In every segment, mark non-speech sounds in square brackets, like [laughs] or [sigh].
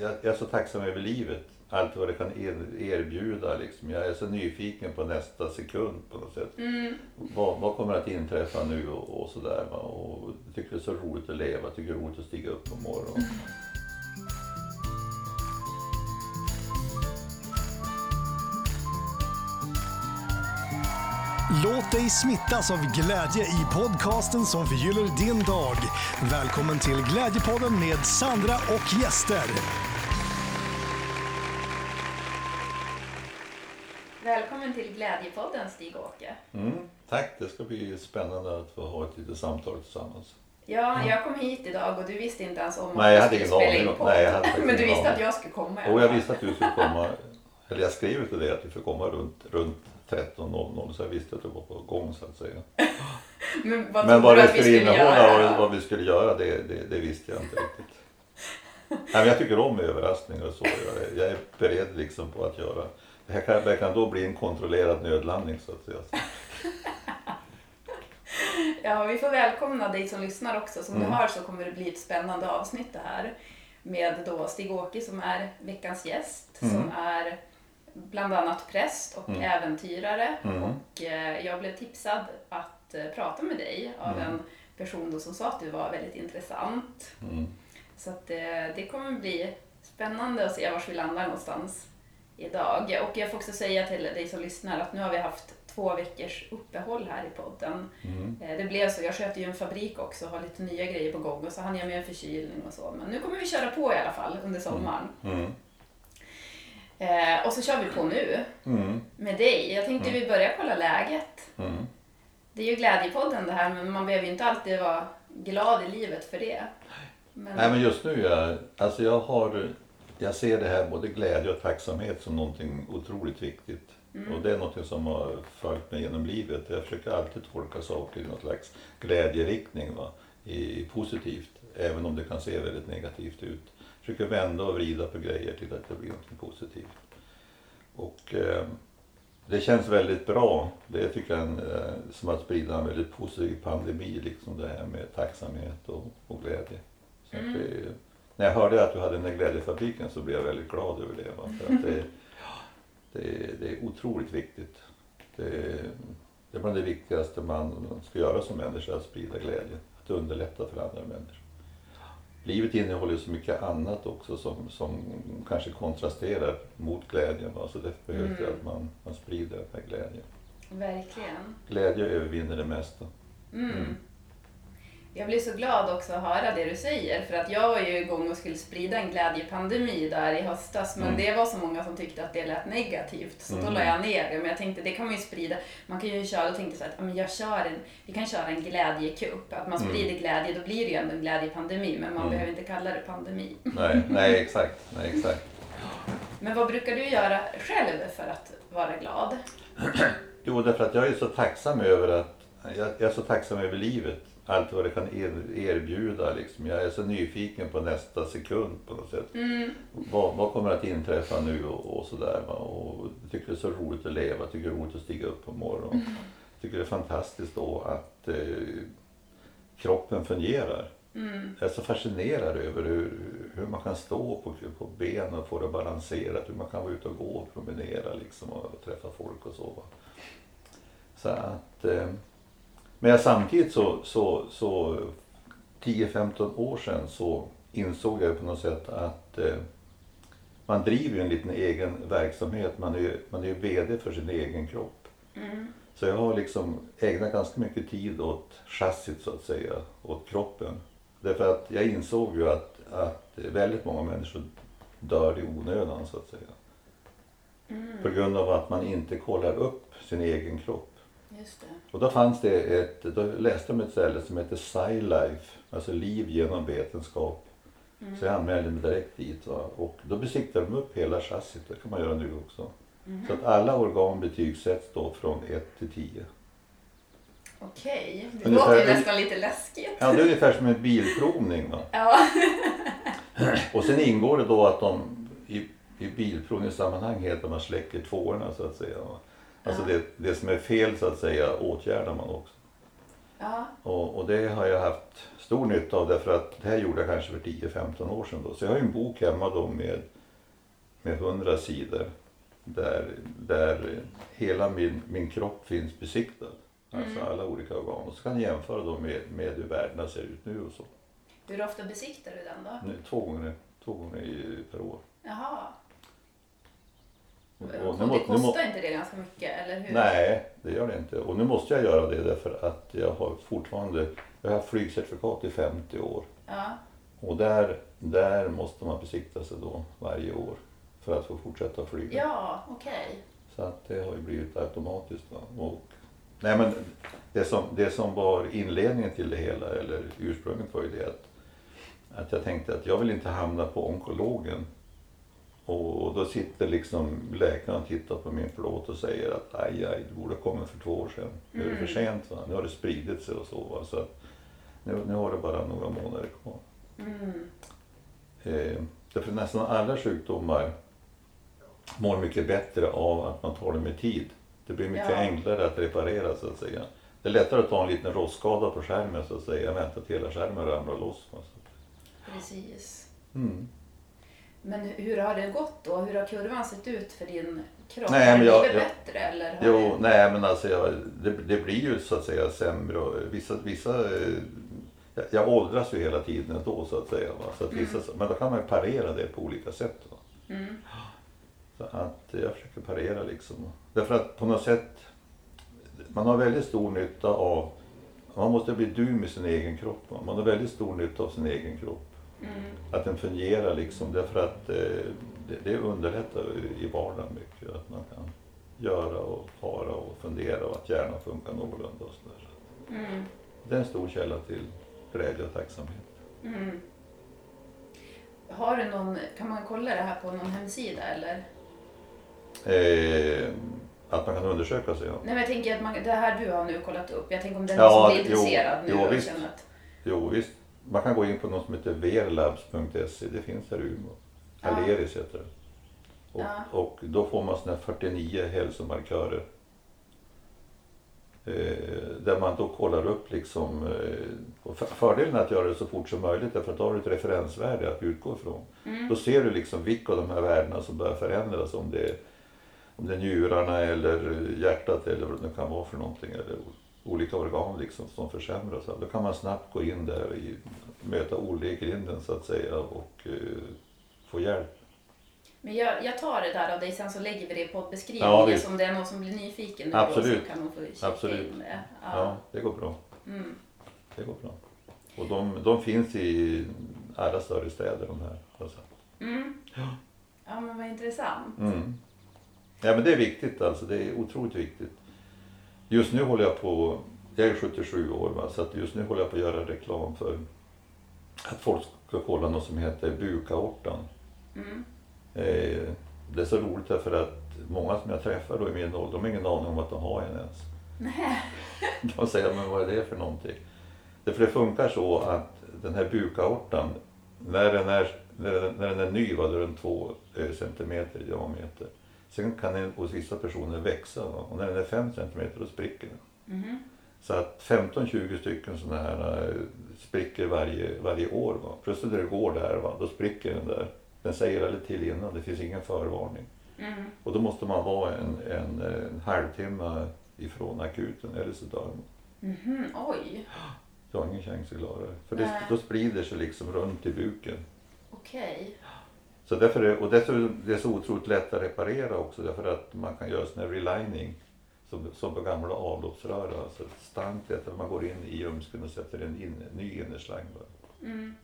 jag, jag är så tacksam över livet. Allt vad det kan er- erbjuda. Liksom. Jag är så nyfiken på nästa sekund på något sätt. Mm. Vad, vad kommer att inträffa nu och, och sådär. Och jag tycker det är så roligt att leva. Jag tycker det är roligt att stiga upp på morgonen. Låt dig smittas av glädje i podcasten som förgyller din dag. Välkommen till Glädjepodden med Sandra och gäster. Välkommen till Glädjepodden Stig-Åke. Mm, tack, det ska bli spännande att få ha ett litet samtal tillsammans. Ja, jag kom hit idag och du visste inte ens om Nej, jag att hade du ingen skulle spela aning in podd. nej, jag hade [laughs] Men du visste aning. att jag skulle komma Och alla jag visste att du skulle komma, eller jag skrev till dig att du får komma runt, runt 13.00 så jag visste att du var på gång så att säga. [laughs] Men vad Men vad det skulle innehålla och vad vi skulle göra det, det, det visste jag inte riktigt. [laughs] Nej, men jag tycker om överraskningar och så. Jag, är- jag är beredd liksom på att göra. Det här kan, det kan då bli en kontrollerad nödlandning så att säga. [laughs] Ja, vi får välkomna dig som lyssnar också. Som Mm. du hör så kommer det bli ett spännande avsnitt det här. Med då Stig-Åke som är veckans gäst. Mm. Som är bland annat präst och Mm. äventyrare. Mm. Och eh, jag blev tipsad att eh, prata med dig av Mm. en person som sa att du var väldigt intressant. Mm. Så att, eh, det kommer bli spännande att se var vi landar någonstans idag. Och jag får också säga till dig som lyssnar att nu har vi haft två veckors uppehåll här i podden. Mm. Eh, Det blev så. Jag sköter ju en fabrik också och har lite nya grejer på gång och så hann jag med en förkylning och så. Men nu kommer vi köra på i alla fall under sommaren. Mm. Eh, och så kör vi på nu Mm. med dig. Jag tänkte vi börjar kolla läget. Mm. Det är ju glädjepodden det här men man behöver ju inte alltid vara glad i livet för det. Men, Nej men just nu, jag, alltså jag, har, jag ser det här både glädje och tacksamhet som någonting otroligt viktigt. Och det är någonting som har följt mig genom livet. Jag försöker alltid tolka saker i någon slags glädjeriktning, va? I, positivt. Även om det kan se väldigt negativt ut. Försöker vända och vrida på grejer till att det blir något positivt. Och eh, det känns väldigt bra. Det tycker jag en, eh, som att sprida en väldigt positiv pandemi, liksom det här med tacksamhet och, och glädje. Att det, när jag hörde att du hade den där glädjefabriken så blev jag väldigt glad över det. Va? För att det, [laughs] det, det är otroligt viktigt. Det, det är bland det viktigaste man ska göra som människa, att sprida glädje. Att underlätta för andra människor. Livet innehåller ju så mycket annat också som, som kanske kontrasterar mot glädjen. Va? Så det behövs det att man, man sprider den här glädjen. Verkligen. Glädje övervinner det mesta. Mm. Jag blir så glad också att höra det du säger för att jag var ju igång och skulle sprida en glädjepandemi där i höstas men Mm. det var så många som tyckte att det lät negativt så då Mm. la jag ner det men jag tänkte det kan man ju sprida, man kan ju köra, då tänkte så att men jag kör en, vi kan köra en glädjekupp, att man Mm. sprider glädje då blir det ju ändå en glädjepandemi men man Mm. behöver inte kalla det pandemi. Nej, nej exakt. Nej, exakt. Men vad brukar du göra själv för att vara glad? [clears throat] Jo, därför att jag är så tacksam över att jag, jag är så tacksam över livet. Allt vad det kan er, erbjuda. Liksom. Jag är så nyfiken på nästa sekund på något sätt. Mm. Vad, vad kommer att inträffa nu och, och sådär. Och jag tycker det är så roligt att leva. Jag tycker det är roligt att stiga upp på morgonen. Jag tycker det är fantastiskt då att eh, kroppen fungerar. Mm. Jag är så fascinerad över hur, hur man kan stå på, på ben och få det balanserat. Hur man kan vara ute och gå och promenera liksom, och träffa folk och så. Så att, eh, men samtidigt så, så, så 10-15 år sedan så insåg jag på något sätt att eh, man driver ju en liten egen verksamhet. Man är ju man är ju VD för sin egen kropp. Mm. Så jag har liksom ägnat ganska mycket tid åt chassit så att säga, åt kroppen. Därför att jag insåg ju att, att väldigt många människor dör i onödan så att säga. Mm. På grund av att man inte kollar upp sin egen kropp. Just det. Och då fanns det ett, då läste jag om ett ställe som heter SciLife, alltså liv genom vetenskap. Så jag anmälde mig direkt dit va? och då besiktade de upp hela chassit, det kan man göra nu också. Så att alla organ betygsätts då från 1 till 10. Okej, det låter ju nästan lite läskigt. Ja, det är ungefär som en bilprovning. Va? Ja. [laughs] Och sen ingår det då att de i, i bilprovningssammanhang heter man släcker tvåorna så att säga. va. Alltså det, det som är fel så att säga åtgärdar man också. Ja. Och, och det har jag haft stor nytta av därför att det här gjorde jag kanske för 10-15 år sedan. Då. Så jag har ju en bok hemma då med, med 100 sidor där, där hela min, min kropp finns besiktad. Alltså alla olika organ. Och så kan jag jämföra då med, med hur värdena ser ut nu och så. Hur ofta besiktar du den då? Nu, två gånger, två gånger i, per år. Jaha. Och nu det nu må- kostar inte det ganska mycket, eller hur? Nej, det gör det inte. Och nu måste jag göra det därför att jag har fortfarande jag har haft flygcertifikat i 50 år. Ja. Och där, där måste man besikta sig då varje år för att få fortsätta flyga. Ja, okej. Så att det har ju blivit automatiskt. Va? Och, nej men det som, det som var inledningen till det hela, eller ursprunget var ju det att, att jag tänkte att jag vill inte hamna på onkologen. Och, då sitter liksom läkaren och tittar på min plåt och säger att aj, aj, du borde ha kommit för två år sedan. Nu är det för sent, va? nu har det spridit sig och så. Va? så att, nu, nu har det bara några månader kvar. Mm. Eh, därför nästan alla sjukdomar mår mycket bättre av att man tar det med tid. Det blir mycket Ja. enklare att reparera så att säga. Det är lättare att ta en liten rostskada på skärmen så att säga, vänta till hela skärmen ramlar loss. Precis. Mm. Men hur har det gått då? Hur har kurvan sett ut för din kropp? Nej, har men det jag- blivit jag- bättre eller? Har Jo, det... nej men alltså jag, det, det blir ju så att säga sämre. Vissa, vissa, eh, jag, jag åldras ju hela tiden ändå så att säga. Va? Så att vissa, Men då kan man ju parera det på olika sätt. Mm. Så att jag försöker parera liksom. Därför att på något sätt, man har väldigt stor nytta av, man måste bli du med sin egen kropp. va. Man har väldigt stor nytta av sin egen kropp. Mm. Att den fungerar liksom, därför att eh, det, det underlättar i vardagen mycket. Att man kan göra och fara och fundera och att hjärnan funkar någorlunda och sådär. Så Mm. Det är en stor källa till glädje och tacksamhet. Mm. Har du någon, kan man kolla det här på någon hemsida eller? Eh, att man kan undersöka sig. Ja. Nej men jag tänker att man, det här du har nu kollat upp, jag tänker om det är Ja, som blir jo, intresserad nu jo, och visst. att Jo visst, man kan gå in på något som heter verlabs.se, det finns här i Umeå. Ja. Aleris heter det. Och, Ja. och då får man såna här 49 hälsomarkörer. Eh, där man då kollar upp liksom, eh, fördelen är att göra det så fort som möjligt därför att då har du ett referensvärde att utgå ifrån. Mm. Då ser du liksom vilka av de här värdena som börjar förändras om det, om det är njurarna eller hjärtat eller vad det nu kan vara för någonting. Eller olika organ liksom som försämras. Då kan man snabbt gå in där och möta Olle i grinden så att säga och eh, få hjälp. Men jag, jag tar det där av dig sen så lägger vi det i poddbeskrivningen Ja, om det är någon som blir nyfiken nu Absolut. så kan de få kika Absolut. in det. Ja, Ja. det går bra. Mm. Det går bra. Och de, de finns i alla större städer de här. Alltså. Mm. Ja. ja men vad intressant. Mm. Ja men det är viktigt alltså, det är otroligt viktigt. Just nu håller jag på, jag är 77 år va, så just nu håller jag på att göra reklam för att folk ska kolla något som heter bukaortan. Mm. Eh, det är så roligt därför att många som jag träffar då i min ålder, de har ingen aning om att de har en ens. Nej. [laughs] De säger, men vad är det för någonting? Därför det funkar så att den här bukaortan, när den är, när den, när den är ny, va, då är den två eh, centimeter i diameter. Sen kan den hos vissa personer växa och när den är fem centimeter då spricker den. Mhm. Så att 15-20 stycken sådana här eh, spricker varje, varje år. Va? Plötsligt när det går där, va? då spricker den där. Den säger aldrig till innan, det finns ingen förvarning. Mm. Och då måste man vara en, en, en halvtimme ifrån akuten eller så dör man. Mhm. Oj, Jag har ingen chans att klara det. För det, då sprider sig liksom runt i buken. okej. Så därför är, och dessutom det är så otroligt lätt att reparera också därför att man kan göra sån här relining som, som på gamla avloppsrör. Alltså stank det att man går in i ljumsken och sätter en in, ny innerslang. Mm.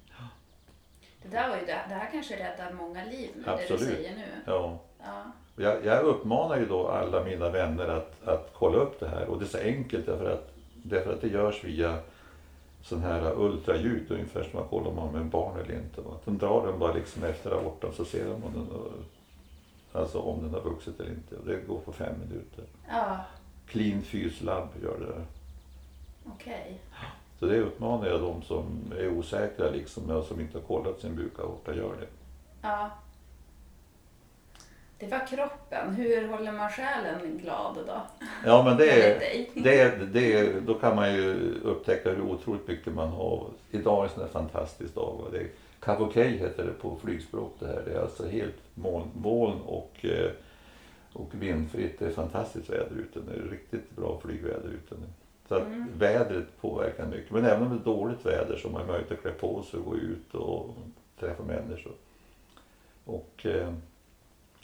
Det där var ju det, det här kanske räddar många liv det Absolut. du säger nu. Ja. Ja. Jag, jag uppmanar ju då alla mina vänner att, att kolla upp det här och det är så enkelt därför att, därför att det görs via sån här ultraljud ungefär som man kollar om man har en barn eller inte. Va? De drar den bara liksom efter aortan så ser de om den har, alltså om den har vuxit eller inte. Och det går på fem minuter. Ja, Clean Fys Lab gör det där. okej. Så det uppmanar jag de som är osäkra liksom, och som inte har kollat sin bukaorta, gör det. Ja. Det var kroppen. Hur håller man själen glad då? Ja men det är, det, är, det är, då kan man ju upptäcka hur otroligt mycket man har. Idag är en sån här fantastisk dag. Det är, Cavokej heter det på flygspråk det här. Det är alltså helt moln, moln och, eh, och vindfritt. Det är fantastiskt väder ute nu. Riktigt bra flygväder ute nu. Så att Mm. vädret påverkar mycket. Men även om det är dåligt väder så har man möjlighet att klä på sig och gå ut och träffa människor. Och eh,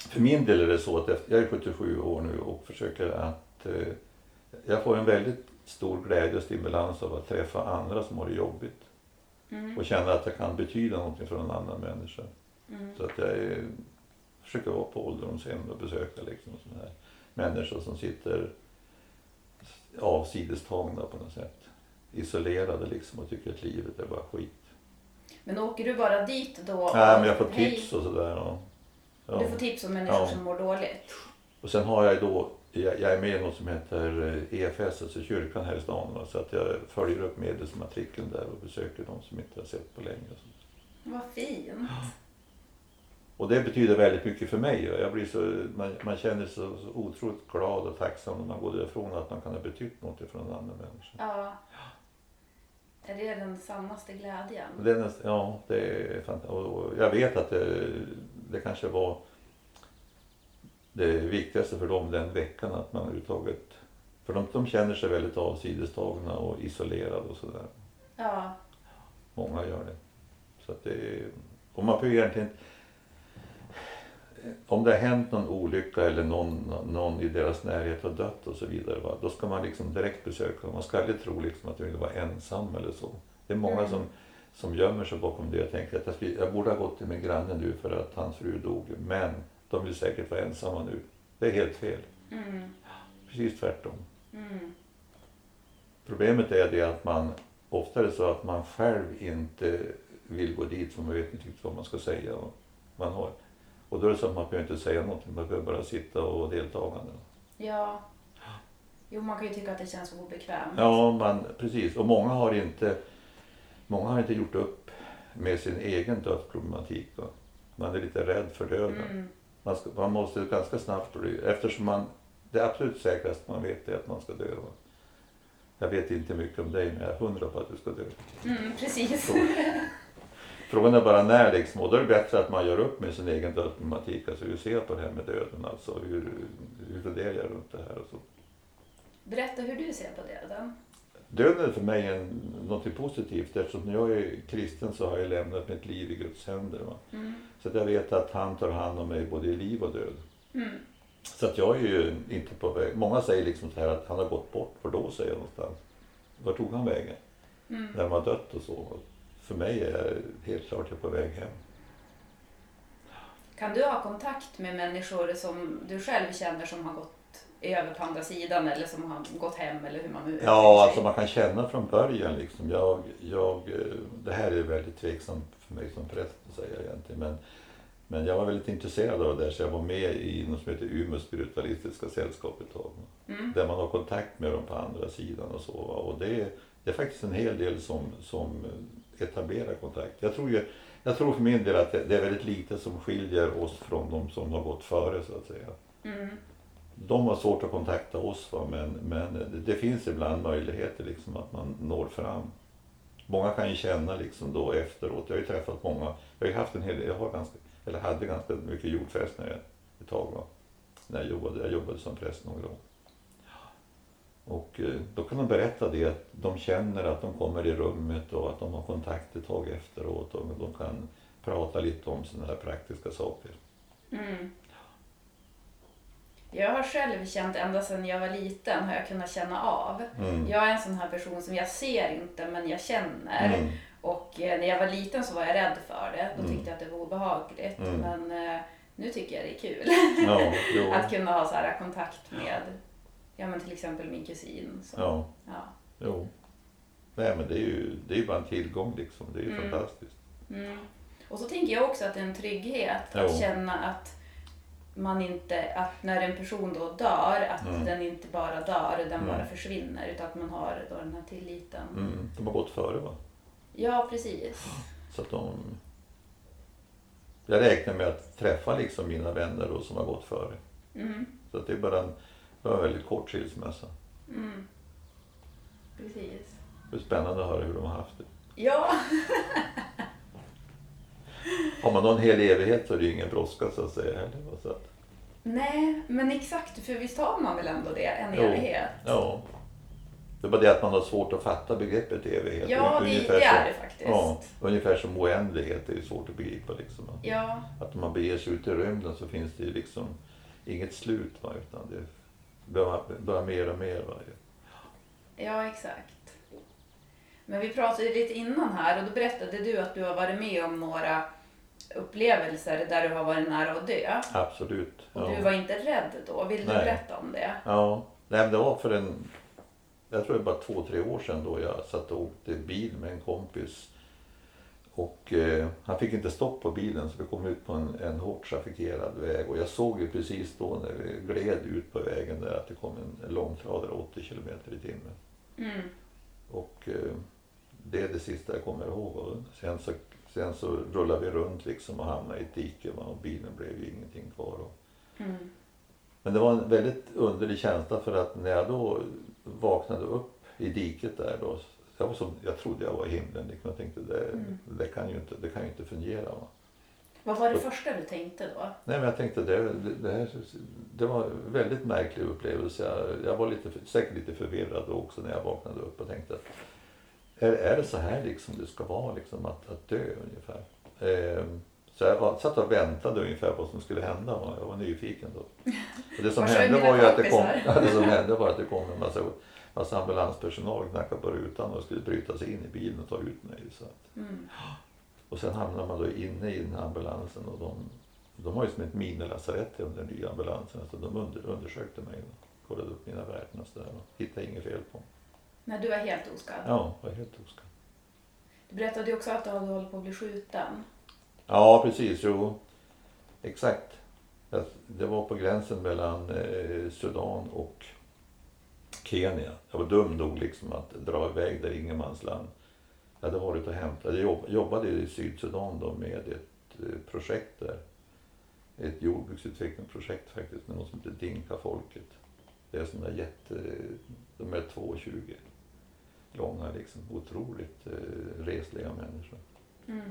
för min del är det så att jag är 77 år nu och försöker att eh, jag får en väldigt stor glädje och stimulans av att träffa andra som har det jobbigt Mm. och känna att jag kan betyda någonting för en annan människa. Mm. Så att jag är, försöker vara på ålderdomshem och besöka liksom såna här människor som sitter avsidestagna på något sätt. Isolerade liksom och tycker att livet är bara skit. Men åker du bara dit då? Nej men jag får tips och sådär. Och, ja. Du får tips om människor Ja. som mår dåligt? Och sen har jag då, jag, jag är med i något som heter eh, EFS, alltså kyrkan här i stan. va, Så att jag följer upp medlemsmatrikeln där och besöker de som inte har sett på länge. Vad fint. Och det betyder väldigt mycket för mig. Jag blir så, man, man känner sig så, så otroligt glad och tacksam när man går därifrån att man kan ha betytt något för en annan människa. Ja. Är det den sannaste glädjen? Det är, näst- ja, det är fant- och, och jag vet att det, det kanske var det viktigaste för dem den veckan att man överhuvudtaget för de, de känner sig väldigt avsidestagna och isolerade och sådär. Ja. Många gör det. Så att det och man får ju egentligen om det har hänt någon olycka eller någon, någon i deras närhet har dött och så vidare, va, då ska man liksom direkt besöka dem. Man ska aldrig tro liksom att de vill vara ensam eller så. Det är många Mm. som, som gömmer sig bakom det och tänker att jag, skulle, jag borde ha gått till min granne nu för att hans fru dog, men de vill säkert vara ensamma nu. Det är helt fel. Mm. Precis tvärtom. Mm. Problemet är det att man ofta är det så att man själv inte vill gå dit för man vet inte riktigt vad man ska säga. Och, man har, och då är det så att man behöver inte säga någonting, man behöver bara sitta och vara deltagande. Ja. Jo, man kan ju tycka att det känns obekvämt. Ja, man, precis. Och många har inte, många har inte gjort upp med sin egen dödsproblematik. Va? Man är lite rädd för döden. Mm. Man, ska, man måste ganska snabbt bli, eftersom man, det absolut säkraste man vet är att man ska dö. Va? Jag vet inte mycket om dig, men jag är hundra på att du ska dö. Mm, precis. Så. Frågan är bara när liksom, och då är det bättre att man gör upp med sin egen dödsproblematik, alltså hur ser jag på det här med döden, alltså hur, hur funderar jag runt det här och så. Berätta hur du ser på döden. Döden är för mig en, något positivt eftersom när jag är kristen så har jag lämnat mitt liv i Guds händer. Mm. Så att jag vet att han tar hand om mig både i liv och död. Mm. Så att jag är ju inte på väg. Många säger liksom så här att han har gått bort, för då säger jag någonstans. Var tog han vägen? Mm. När han var dött och så. För mig är helt klart jag är på väg hem. Kan du ha kontakt med människor som du själv känner som har gått över på andra sidan eller som har gått hem eller hur man nu Ja, alltså man kan känna från början liksom. Jag, jag, eh, det här är väldigt tveksamt för mig som präst att säga egentligen. Men, men jag var väldigt intresserad av det där så jag var med i något som heter Umeå spiritualistiska sällskap ett tag. Mm. Där man har kontakt med dem på andra sidan och så. Och det, är- det är faktiskt en hel del som, som etablerar kontakt. Jag tror, ju, jag tror för min del att det, det är väldigt lite som skiljer oss från de som har gått före så att säga. Mm. De har svårt att kontakta oss va? Men, men det, finns ibland möjligheter liksom att man når fram. Många kan ju känna liksom då efteråt. Jag har ju träffat många. Jag har haft en hel jag har ganska, eller hade ganska mycket jordfästningar ett tag. Va? När jag jobbade, jag jobbade som präst några år. Och eh, då kan de berätta det att de känner att de kommer i rummet och att de har kontakt ett tag efteråt och de kan prata lite om sådana här praktiska saker. Mm. Jag har själv känt ända sedan jag var liten har jag kunnat känna av. Mm. Jag är en sån här person som jag ser inte men jag känner. Mm. Och eh, när jag var liten så var jag rädd för det. Då Mm. tyckte jag att det var obehagligt. Mm. Men eh, nu tycker jag det är kul Ja, [laughs] att kunna ha så här kontakt med ja, men till exempel min kusin. Så, ja. ja. Jo. Nej men det är ju, det är ju bara en tillgång liksom. Det är ju Mm. fantastiskt. Mm. Och så tänker jag också att det är en trygghet Jo. att känna att man inte, att när en person då dör, att Mm. den inte bara dör, den Mm. bara försvinner. Utan att man har då den här tilliten. Mm. De har gått före va? Ja, precis. Så att de... jag räknar med att träffa liksom mina vänner då, som har gått före. Mm. Så att det är bara en, det var en väldigt kort skilsmässa. Mm. Precis. Det är spännande att höra hur de har haft det. Ja, Har man någon hel evighet så är det ju ingen brådska så att säga heller. Så att, nej, men exakt, för visst har man väl ändå det, en Jo. evighet? ja. Det är bara det att man har svårt att fatta begreppet evighet. Ja, det, det är det faktiskt. Ja, ungefär som oändlighet är ju svårt att begripa. Liksom. Ja, Att om man beger sig ut i rymden så finns det ju liksom inget slut. Va? Utan det bara, mer och mer. Va? ja, exakt. Men vi pratade lite innan här och då berättade du att du har varit med om några upplevelser där du har varit nära att dö. Absolut. Och Ja. du var inte rädd då. Vill du Nej. berätta om det? Ja, Nej, det var för en, jag tror det var två, tre år sedan då jag satt och åkte bil med en kompis. Och eh, han fick inte stopp på bilen så vi kom ut på en, en hårt trafikerad väg. Och jag såg ju precis då när vi gled ut på vägen där att det kom en, en långtradare 80 kilometer i timmen. Mm. Och eh, det är det sista jag kommer ihåg. Och sen, så, sen så rullade vi runt liksom och hamnade i ett dike va? och bilen blev ju ingenting kvar. Och, Mm. men det var en väldigt underlig känsla för att när jag då vaknade upp i diket där då. Jag, var som, jag trodde jag var i himlen. Liksom. Jag tänkte det, Mm. det, kan ju inte, det kan ju inte fungera. Va? Vad var det första du tänkte då? Nej men jag tänkte det, det, här, det var en väldigt märklig upplevelse. Jag, jag var lite, säkert lite förvirrad också när jag vaknade upp och tänkte är, är det så här liksom det ska vara liksom att, att dö ungefär? Ehm, så jag var, satt och väntade ungefär vad som skulle hända. va. Jag var nyfiken då. Och det som [laughs] hände var ju att det kom, [laughs] det som hände var att det kom en massa, massa ambulanspersonal och knackade på rutan och skulle bryta sig in i bilen och ta ut mig. Så att, Mm. och sen hamnar man då inne i den här ambulansen och de, de har ju som ett minilasarett i de där nya ambulanserna så de under, undersökte mig och kollade upp mina värden och sådär och hittade inget fel på mig. När du var helt oskadd. Ja, var helt oskadd. Du berättade ju också att du hade hållit på att bli skjuten. Ja, precis. Jo, exakt. Jag- Det var på gränsen mellan eh, Sudan och Kenya. Jag var dum nog liksom att dra iväg där ingenmansland. Jag hade varit och hämtat, jag jobb- jobbade i Sydsudan då med ett eh, projekt där. Ett jordbruksutvecklingsprojekt faktiskt med något som heter Dinka-folket. Det är sådana jätte, de är 2,20 långa liksom. Otroligt eh, resliga människor. Mm.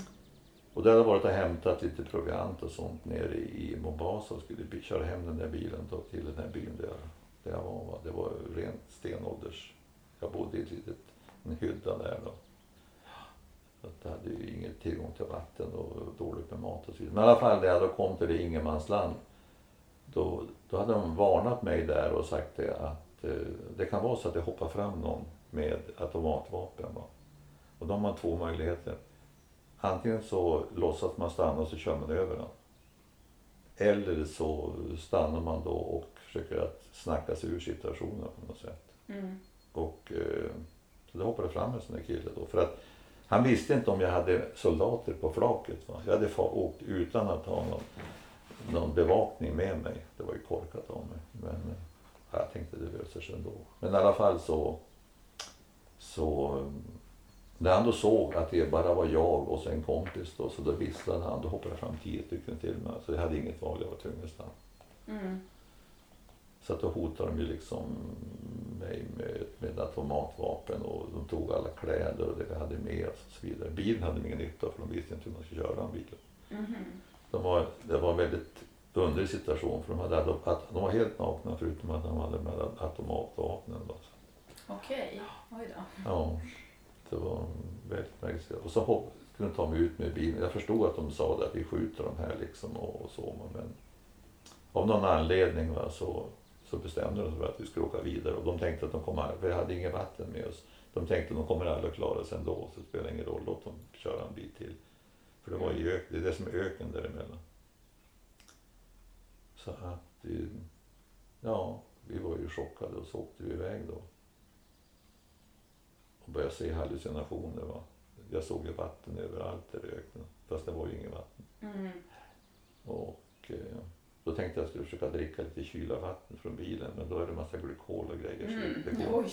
Och där hade varit och hämtat lite proviant och sånt nere i Mombasa och skulle köra hem den där bilen då till den här byn där jag, där jag var. va. Det var rent stenålders. Jag bodde i ett litet, en hydda där då. Så att jag hade ju ingen tillgång till vatten och dåligt med mat och så vidare. Men i alla fall när jag då kom till det ingenmansland då, då hade de varnat mig där och sagt det att eh, det kan vara så att det hoppar fram någon med automatvapen. Va? Och då har man två möjligheter. Antingen så låtsas man stanna och så kör man över den. Eller så stannar man då och försöker att snacka sig ur situationen på något sätt. Mm. Och eh, så det hoppade fram en sån där kille då. För att han visste inte om jag hade soldater på flaket. Va? Jag hade åkt utan att ha någon, någon bevakning med mig. Det var ju korkat av mig. Men eh, jag tänkte det löser sig ändå. Men i alla fall så, så när han då såg att det bara var jag och så en kompis då, så då visslade han. Då hoppade jag fram tio stycken till mig. Så jag hade inget val, jag var tvungen att stanna. Mm. Så att då hotade de ju liksom mig med, med automatvapen och de tog alla kläder och det vi hade med oss och så vidare. Bilen hade de ingen nytta för de visste inte hur man skulle köra en bil. Mhm. De var, det var en väldigt underlig situation för de, hade, att, de var helt nakna förutom att de hade med automatvapnen. Då. Okej, oj då. Ja, det var väldigt märkligt. Och så kunde skulle de ta mig ut med bilen. Jag förstod att de sa det, att vi skjuter de här liksom och, och så. Men av någon anledning va, så, så bestämde de sig för att vi skulle åka vidare. Och de tänkte att de kommer, vi hade inget vatten med oss. De tänkte att de kommer aldrig att klara sig ändå. Så det spelar ingen roll, låt dem köra en bit till. För det var i ök, det är det som är öken däremellan. Så att, ja, vi var ju chockade och så åkte vi iväg då började se hallucinationer. Va? Jag såg ju vatten överallt där i öknen, fast det var ju inget vatten. Mm. Och eh, då tänkte jag att jag skulle försöka dricka lite kyla vatten från bilen, men då är det massa glykol och grejer. Så, Mm. det går.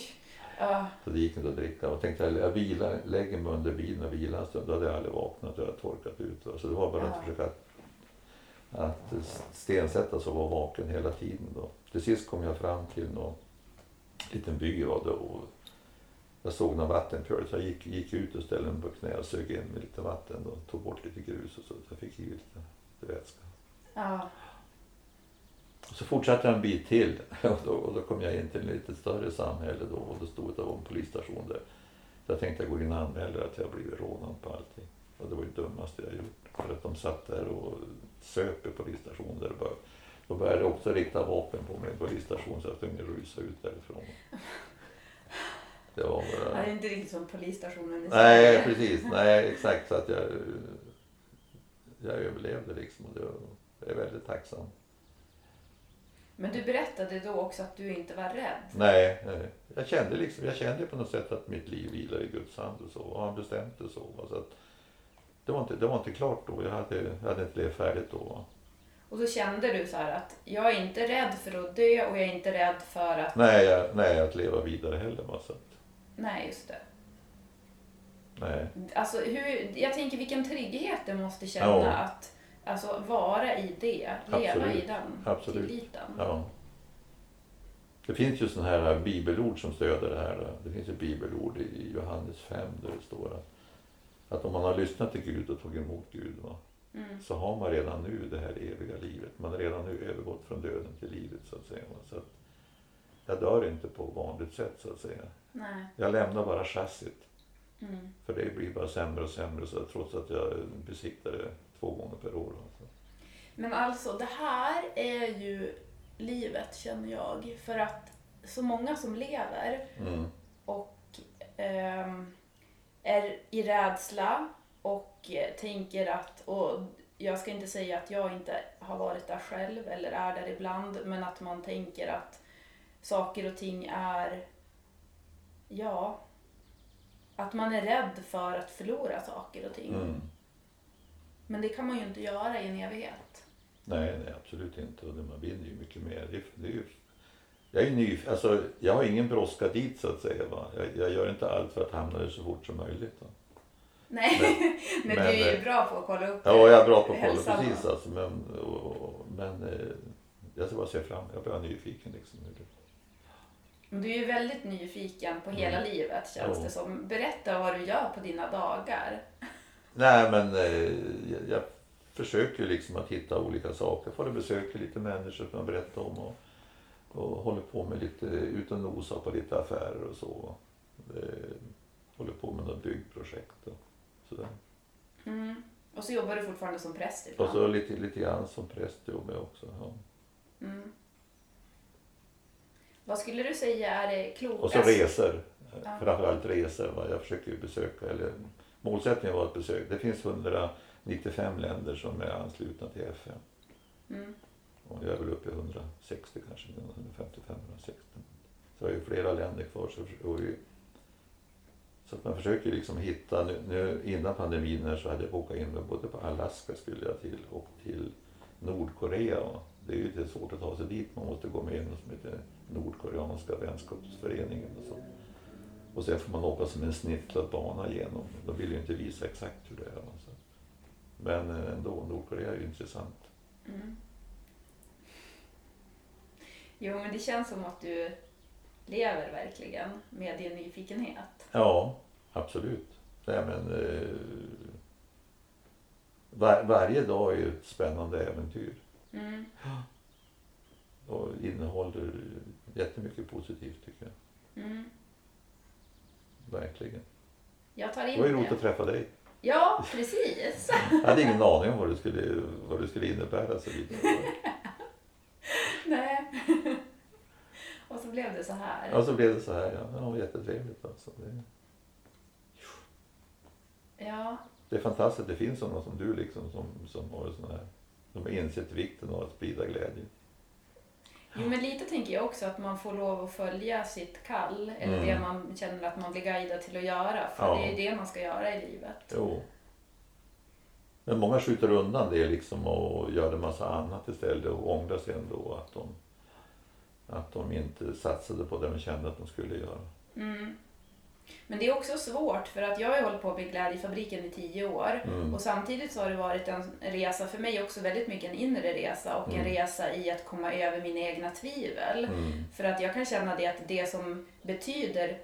Ja. så det gick inte att dricka. Och tänkte jag, jag vilar, lägger mig under bilen och vilar en stund. Då hade jag aldrig vaknat och jag hade torkat ut. Va? Så det var bara Ja. att försöka att stensättas och vara vaken hela tiden. Då. Till sist kom jag fram till någon liten by var det och jag såg någon vattenpöl så jag gick, gick ut och ställde mig på knä och sög in med lite vatten och tog bort lite grus och så. jag fick i lite, lite vätska. Ja. Och så fortsatte jag en bit till [laughs] och då, och då kom jag in till ett lite större samhälle då och då stod det en polisstation där. Så jag tänkte går in och anmäler att jag blivit rånad på allting. Och det var det dummaste jag gjort. För att de satt där och söp i polisstationen. Där bara, då började också rikta vapen på mig på polisstationen så jag kunde rusa ut därifrån. [laughs] Det var Det är inte riktigt som polisstationen i Nej, precis. Nej, exakt. Så att jag, jag överlevde liksom. Och det är väldigt tacksam. Men du berättade då också att du inte var rädd. Nej, nej. Jag kände liksom, jag kände på något sätt att mitt liv vilar i Guds hand och så. Och han bestämde så. så att, det, var inte, det var inte klart då. Jag hade, jag hade inte levt färdigt då. Och så kände du så här att jag är inte rädd för att dö och jag är inte rädd för att... Nej, jag, nej, att leva vidare heller. Så att, Nej, just det. nej. Alltså, hur, jag tänker vilken trygghet det måste känna Ja. att alltså, vara i det, leva Absolut. i den Absolut. tilliten. Ja. Det finns ju sådana här bibelord som stöder det här. Det finns ett bibelord i Johannes 5 där det står att, att om man har lyssnat till Gud och tagit emot Gud va, Mm. så har man redan nu det här eviga livet. Man har redan nu övergått från döden till livet så att säga. Så att jag dör inte på vanligt sätt så att säga. Nej. Jag lämnar bara chassit. Mm. För det blir bara sämre och sämre så trots att jag besiktar det två gånger per år. Alltså. Men alltså, det här är ju livet känner jag. För att så många som lever Mm. och ehm, är i rädsla och eh, tänker att, och jag ska inte säga att jag inte har varit där själv eller är där ibland, men att man tänker att saker och ting är, ja, att man är rädd för att förlora saker och ting. Mm. Men det kan man ju inte göra i en evighet. Nej, nej, absolut inte. Och det- man vinner ju mycket mer. Det, är- det är ju, jag är ny, alltså, jag har ingen brådska dit så att säga. Jag, jag gör inte allt för att hamna där så fort som möjligt. Va? Nej, men, [laughs] men, du är ju eh, bra på att kolla upp Ja, jag är bra på att kolla hälsan. precis alltså. Men, och, och, men eh, jag ska bara se fram. Jag blir nyfiken liksom. Men Du är ju väldigt nyfiken på hela Mm. livet känns Ja. det som. Berätta vad du gör på dina dagar. Nej, men eh, jag, jag försöker liksom att hitta olika saker. Får och besöker lite människor som jag berättar om och, och håller på med lite, ut och nosar på lite affärer och så. Eh, håller på med något byggprojekt och sådär. Mm. Och så jobbar du fortfarande som präst Och ibland. så lite, lite grann som präst jobbar jag också. Ja. Mm. Vad skulle du säga är det Och klokaste? så resor. Ja. Framförallt resor. Va? Jag försöker ju besöka, eller målsättningen var att besöka, det finns 195 länder som är anslutna till FN. Mm. Och jag är väl uppe i 160 kanske, 155, 160. Så jag har ju flera länder kvar. Så, och vi, så att man försöker liksom hitta, nu, nu innan pandemin här så hade jag bokat in mig både på Alaska skulle jag till och till Nordkorea. Och det är ju lite svårt att ta sig dit, man måste gå med i något som heter Nordkoreanska vänskapsföreningen och så. Och sen får man åka som en snittlad bana igenom. De vill ju inte visa exakt hur det är. Alltså. Men eh, ändå, Nordkorea är ju intressant. Mm. Jo, men det känns som att du lever verkligen med din nyfikenhet. Ja, absolut. Nej, men, eh, var, varje dag är ju ett spännande äventyr Mm. [gasps] och innehåller jättemycket positivt tycker jag. Mm. Verkligen. Jag tar Det in var ju roligt det. att träffa dig. Ja, precis. [laughs] Jag hade ingen aning om vad det skulle, vad det skulle innebära. Så vidare. [laughs] Nej. [laughs] Och så blev det så här. Ja, så blev det så här. Ja, det var jättetrevligt. Alltså. Det, Ja. det är fantastiskt att det finns sådana som du liksom, som, som har såna här, som har insett vikten av att sprida glädje. Jo, men lite tänker jag också att man får lov att följa sitt kall. Eller Mm. det man känner att man blir guidad till att göra. För Ja. det är det man ska göra i livet. Jo. Men många skjuter undan det liksom och gör en massa annat istället och ångrar sig ändå att de, att de inte satsade på det de kände att de skulle göra. Mm. Men det är också svårt för att jag har hållit på med Glädjefabriken i tio år Mm. och samtidigt så har det varit en resa för mig också väldigt mycket en inre resa och en Mm. resa i att komma över mina egna tvivel. Mm. För att jag kan känna det att det som betyder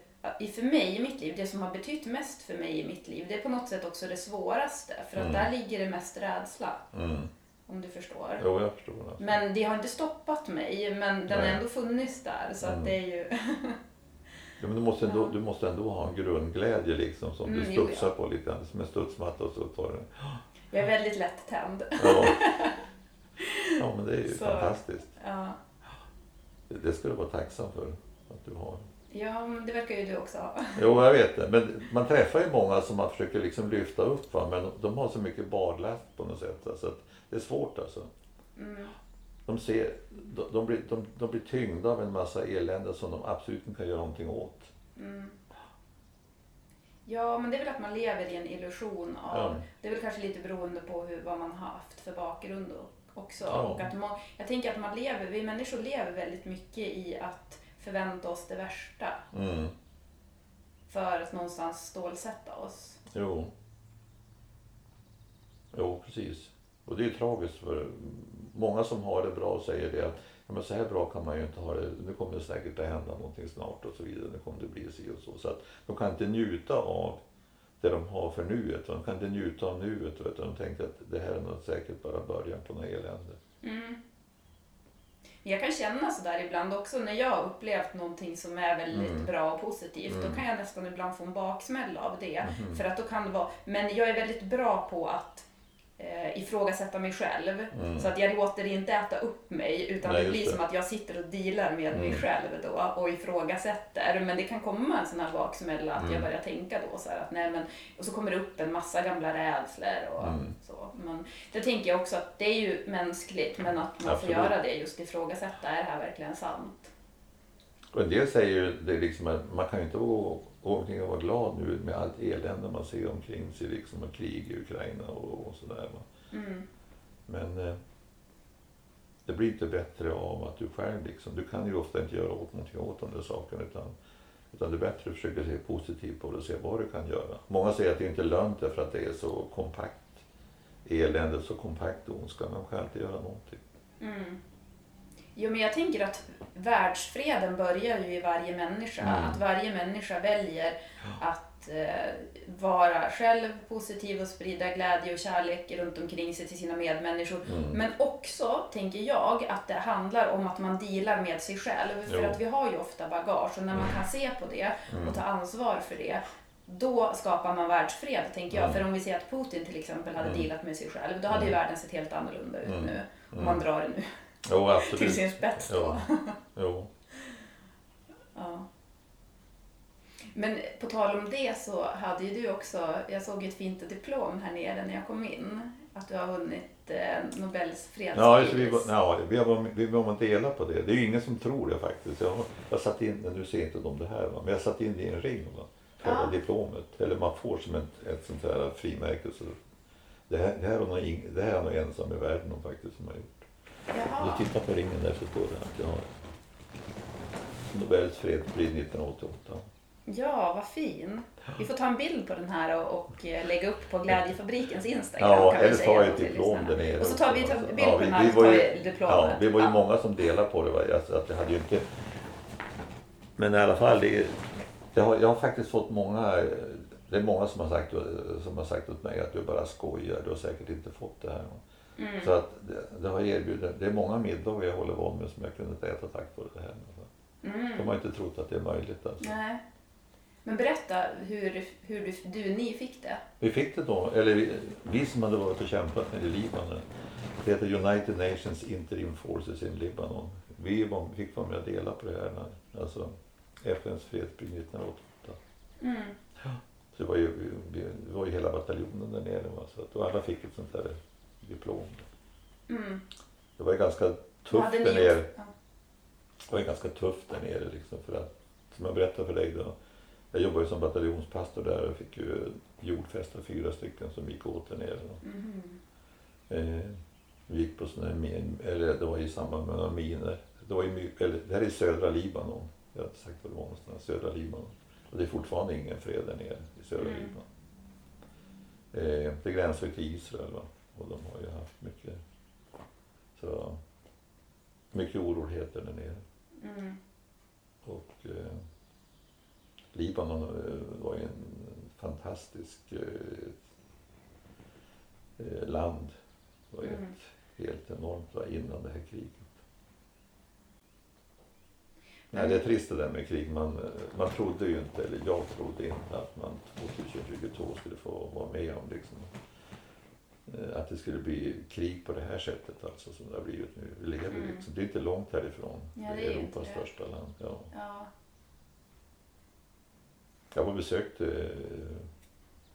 för mig i mitt liv, det som har betytt mest för mig i mitt liv, det är på något sätt också det svåraste. För att Mm. där ligger det mest rädsla, Mm. om du förstår. Jo, jag förstår. Alltså. Men det har inte stoppat mig, men den har Nej. ändå funnits där. Så Mm. att det är ju... [laughs] Ja, men du, måste ändå, du måste ändå ha en grundglädje liksom, som Mm, du studsar på lite grann. Som en studsmatta och så tar du Jag är väldigt lätt tänd. ja. [laughs] ja, men det är ju Så. fantastiskt. Ja. Det ska du vara tacksam för att du har. ja, men det verkar ju du också ha. Jo, jag vet det. Men man träffar ju många som man försöker liksom lyfta upp. Va? Men de har så mycket barlast på något sätt. Så att det är svårt alltså. Mm. De, ser, de, de, blir, de, de blir tyngda av en massa elände som de absolut inte kan göra någonting åt. Mm. Ja, men det är väl att man lever i en illusion av... Ja. Det är väl kanske lite beroende på hur, vad man har haft för bakgrund och- också. Ja. Och att man, jag tänker att man lever, vi människor lever väldigt mycket i att förvänta oss det värsta. Mm. För att någonstans stålsätta oss. Jo. Jo, precis. Och det är ju tragiskt för många som har det bra säger det att ja, men så här bra kan man ju inte ha det. Nu kommer det säkert att hända någonting snart och så vidare. Nu kommer det bli si och så. Så att de kan inte njuta av det de har för nuet. De kan inte njuta av nuet utan de tänker att det här är nog säkert bara början på något elände. Mm. Jag kan känna sådär ibland också när jag har upplevt någonting som är väldigt Mm. bra och positivt. Mm. Då kan jag nästan ibland få en baksmälla av det. Mhm. För att då kan det vara, men jag är väldigt bra på att eh, ifrågasätta mig själv. Mm. Så att jag låter inte äta upp mig utan Nej, det blir det. som att jag sitter och dealar med mig Mm. själv då och ifrågasätter. Men det kan komma en sån här baksmälla att jag Mm. börjar tänka då så att nej men och så kommer det upp en massa gamla rädslor och Mm. så. Men det tänker jag också att det är ju mänskligt men att man Absolut. får göra det just ifrågasätta, är det här verkligen sant? Och en del säger ju det liksom att man kan ju inte omkring och vara glad nu med allt elände man ser omkring sig liksom och krig i Ukraina och, och sådär. Mm. Men eh, det blir inte bättre av att du själv liksom, du kan ju ofta inte göra åt någonting åt de där sakerna utan, utan det är bättre att försöka se positivt på det och se vad du kan göra. Många säger att det inte är lönt därför att det är så kompakt elände, så kompakt ondska, men man kan alltid göra någonting. Mm. Jo, men jag tänker att världsfreden börjar ju i varje människa. Mm. Att varje människa väljer att eh, vara själv positiv och sprida glädje och kärlek runt omkring sig till sina medmänniskor. Mm. Men också, tänker jag, att det handlar om att man dealar med sig själv. För Jo. att vi har ju ofta bagage och när man kan se på det Mm. och ta ansvar för det då skapar man världsfred, tänker jag. Mm. För om vi ser att Putin till exempel hade Mm. dealat med sig själv, då hade ju Mm. världen sett helt annorlunda ut Mm. nu. Om Mm. man drar det nu Jo, absolut. till sin spets då. Ja. Jo. [laughs] Ja. Men på tal om det så hade ju du också, jag såg ett fint diplom här nere när jag kom in, att du har vunnit eh, Nobels fredspris. Ja, vi, var, ja, vi var vi var delade på det. Det är ju ingen som tror det faktiskt. Jag, jag satt in, nu ser inte de det här, men jag satt in det i en ring. Va? Själva Ja. diplomet. Eller man får som ett, ett sånt här frimärke. Så det, här, det, här är nog ing, det här är nog ensam i världen om faktiskt som har gjort. Jaha. Du tittar på ringen där så står det att jag har Nobels fredspris 1988. Ja, vad fin. Vi får ta en bild på den här och, och eh, lägga upp på Glädjefabrikens Instagram. Ja, eller tar då ett diplom där nere. Och så tar vi en alltså. bild på vi- den här vi och var tar ju- diplomet. Ja, vi var ju Ja. många som delade på det. Va? Alltså, att det hade ju inte... Men i alla fall, det, det har, jag har faktiskt fått många... Det är många som har sagt, som har sagt åt mig att du bara skojar, du har säkert inte fått det här. Mm. Så att det, det har erbjudit, det är många middagar jag håller på med som jag kunnat äta tack vare det här. Mm. De har inte trott att det är möjligt. Alltså. Nej. Men berätta hur, hur du, du, ni fick det. Vi fick det då, eller vi, vi som hade varit och kämpat nere i Libanon. Det heter United Nations Interim Forces in Libanon. Vi var, fick vara med och dela på det här, när- alltså FNs fredspris 1988. Mm. Så det var ju, det var ju hela bataljonen där nere. Så att, och alla fick ett sånt där diplom. Mm. Det var ju ganska tufft där nere. Ja. Det var ju ganska tufft där nere liksom för att, som jag berättade för dig då. Jag jobbade ju som bataljonspastor där och fick ju jordfästa fyra stycken som gick åt där nere. Mhm. Eh, vi gick på här min, eller det var i samband med några miner. Det, var my- eller, det här är i södra Libanon. Jag har inte sagt var det var någonstans. Södra Libanon. Och det är fortfarande ingen fred där nere i södra Mm. Libanon. Eh, det gränsar ju till Israel va? Och de har ju haft mycket, så, mycket oroligheter där nere. Mm. Och eh, Libanon eh, var ju en fantastisk eh, eh, land. Det var Mm. ett helt enormt va, innan det här kriget. Nej, det är trist det där med krig. Man, eh, man trodde ju inte, eller jag trodde inte att man 2022 skulle få vara med om liksom, att det skulle bli krig på det här sättet alltså som det har blivit nu. Vi lever Mm. liksom, det är inte långt härifrån. Ja, det det är Europas det. största land. Ja. Ja. Jag var besökte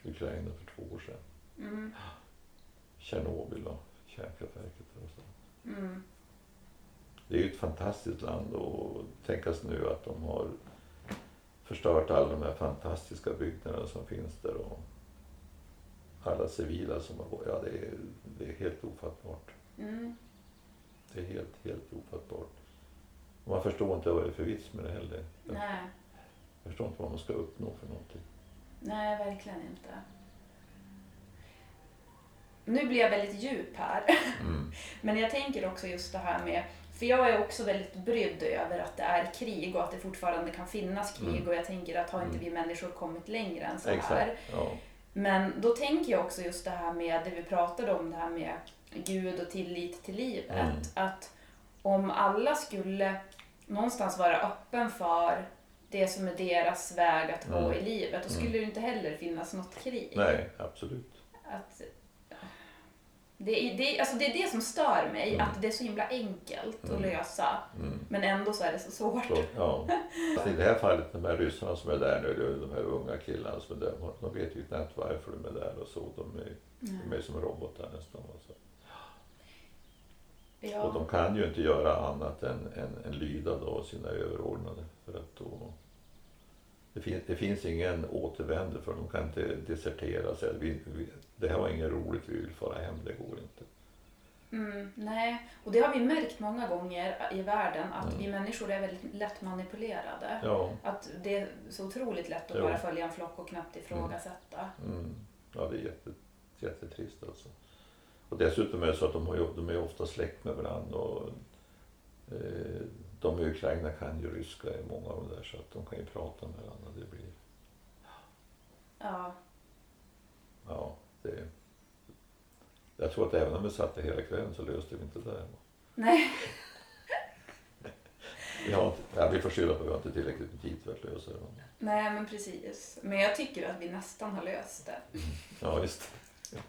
eh, Ukraina för två år sedan. Mm. Tjernobyl och kärnkraftverket och så. Mm. Det är ju ett fantastiskt land och tänkas nu att de har förstört alla de här fantastiska byggnaderna som finns där och alla civila som har. Ja, det är, det är helt ofattbart. Mm. Det är helt, helt ofattbart. Och man förstår inte vad det är för vits med det heller. Jag Nej. förstår inte vad man ska uppnå för någonting. Nej, verkligen inte. Nu blir jag väldigt djup här. Mm. [laughs] Men jag tänker också just det här med, för jag är också väldigt brydd över att det är krig och att det fortfarande kan finnas krig Mm. och jag tänker att har inte Mm. vi människor kommit längre än så här? Ja. Men då tänker jag också just det här med det vi pratade om, det här med Gud och tillit till livet. Mm. Att om alla skulle någonstans vara öppen för det som är deras väg att gå Mm. i livet, då skulle det inte heller finnas något krig. Nej, absolut. Att, det, är, det, alltså det är det som stör mig, Mm. att det är så himla enkelt att Mm. lösa. Mm. Men ändå så är det så svårt. Så, ja. [laughs] Fast I det här fallet, de här ryssarna som är där nu, de här unga killarna som är där, de vet ju knappt varför de är där och så. De är, de är som robotar nästan. Alltså. Ja. Och de kan ju inte göra annat än, än, än lyda då sina överordnade. För att då, det, finns, det finns ingen återvändo för de kan inte desertera. Säga, vi, vi, det här var inget roligt, vi vill fara hem, det går inte. Mm, nej, och det har vi märkt många gånger i världen att Mm. vi människor är väldigt lätt manipulerade. Ja, Att det är så otroligt lätt att Jo. bara följa en flock och knappt ifrågasätta. mm, ja det är jätte, jättetrist alltså. Och dessutom är det så att de, har ju, de är ofta släkt med varandra. Och, eh, de i Ukraina kan ju ryska i många av de där så att de kan ju prata med varandra. Det blir, Ja, ja, det, jag tror att även om vi satt där hela kvällen så löste vi inte det. nej, [laughs] Vi, har inte, ja, vi får skylla på att vi har inte tillräckligt med tid för att lösa det. nej men precis. Men jag tycker att vi nästan har löst det. Ja, visst.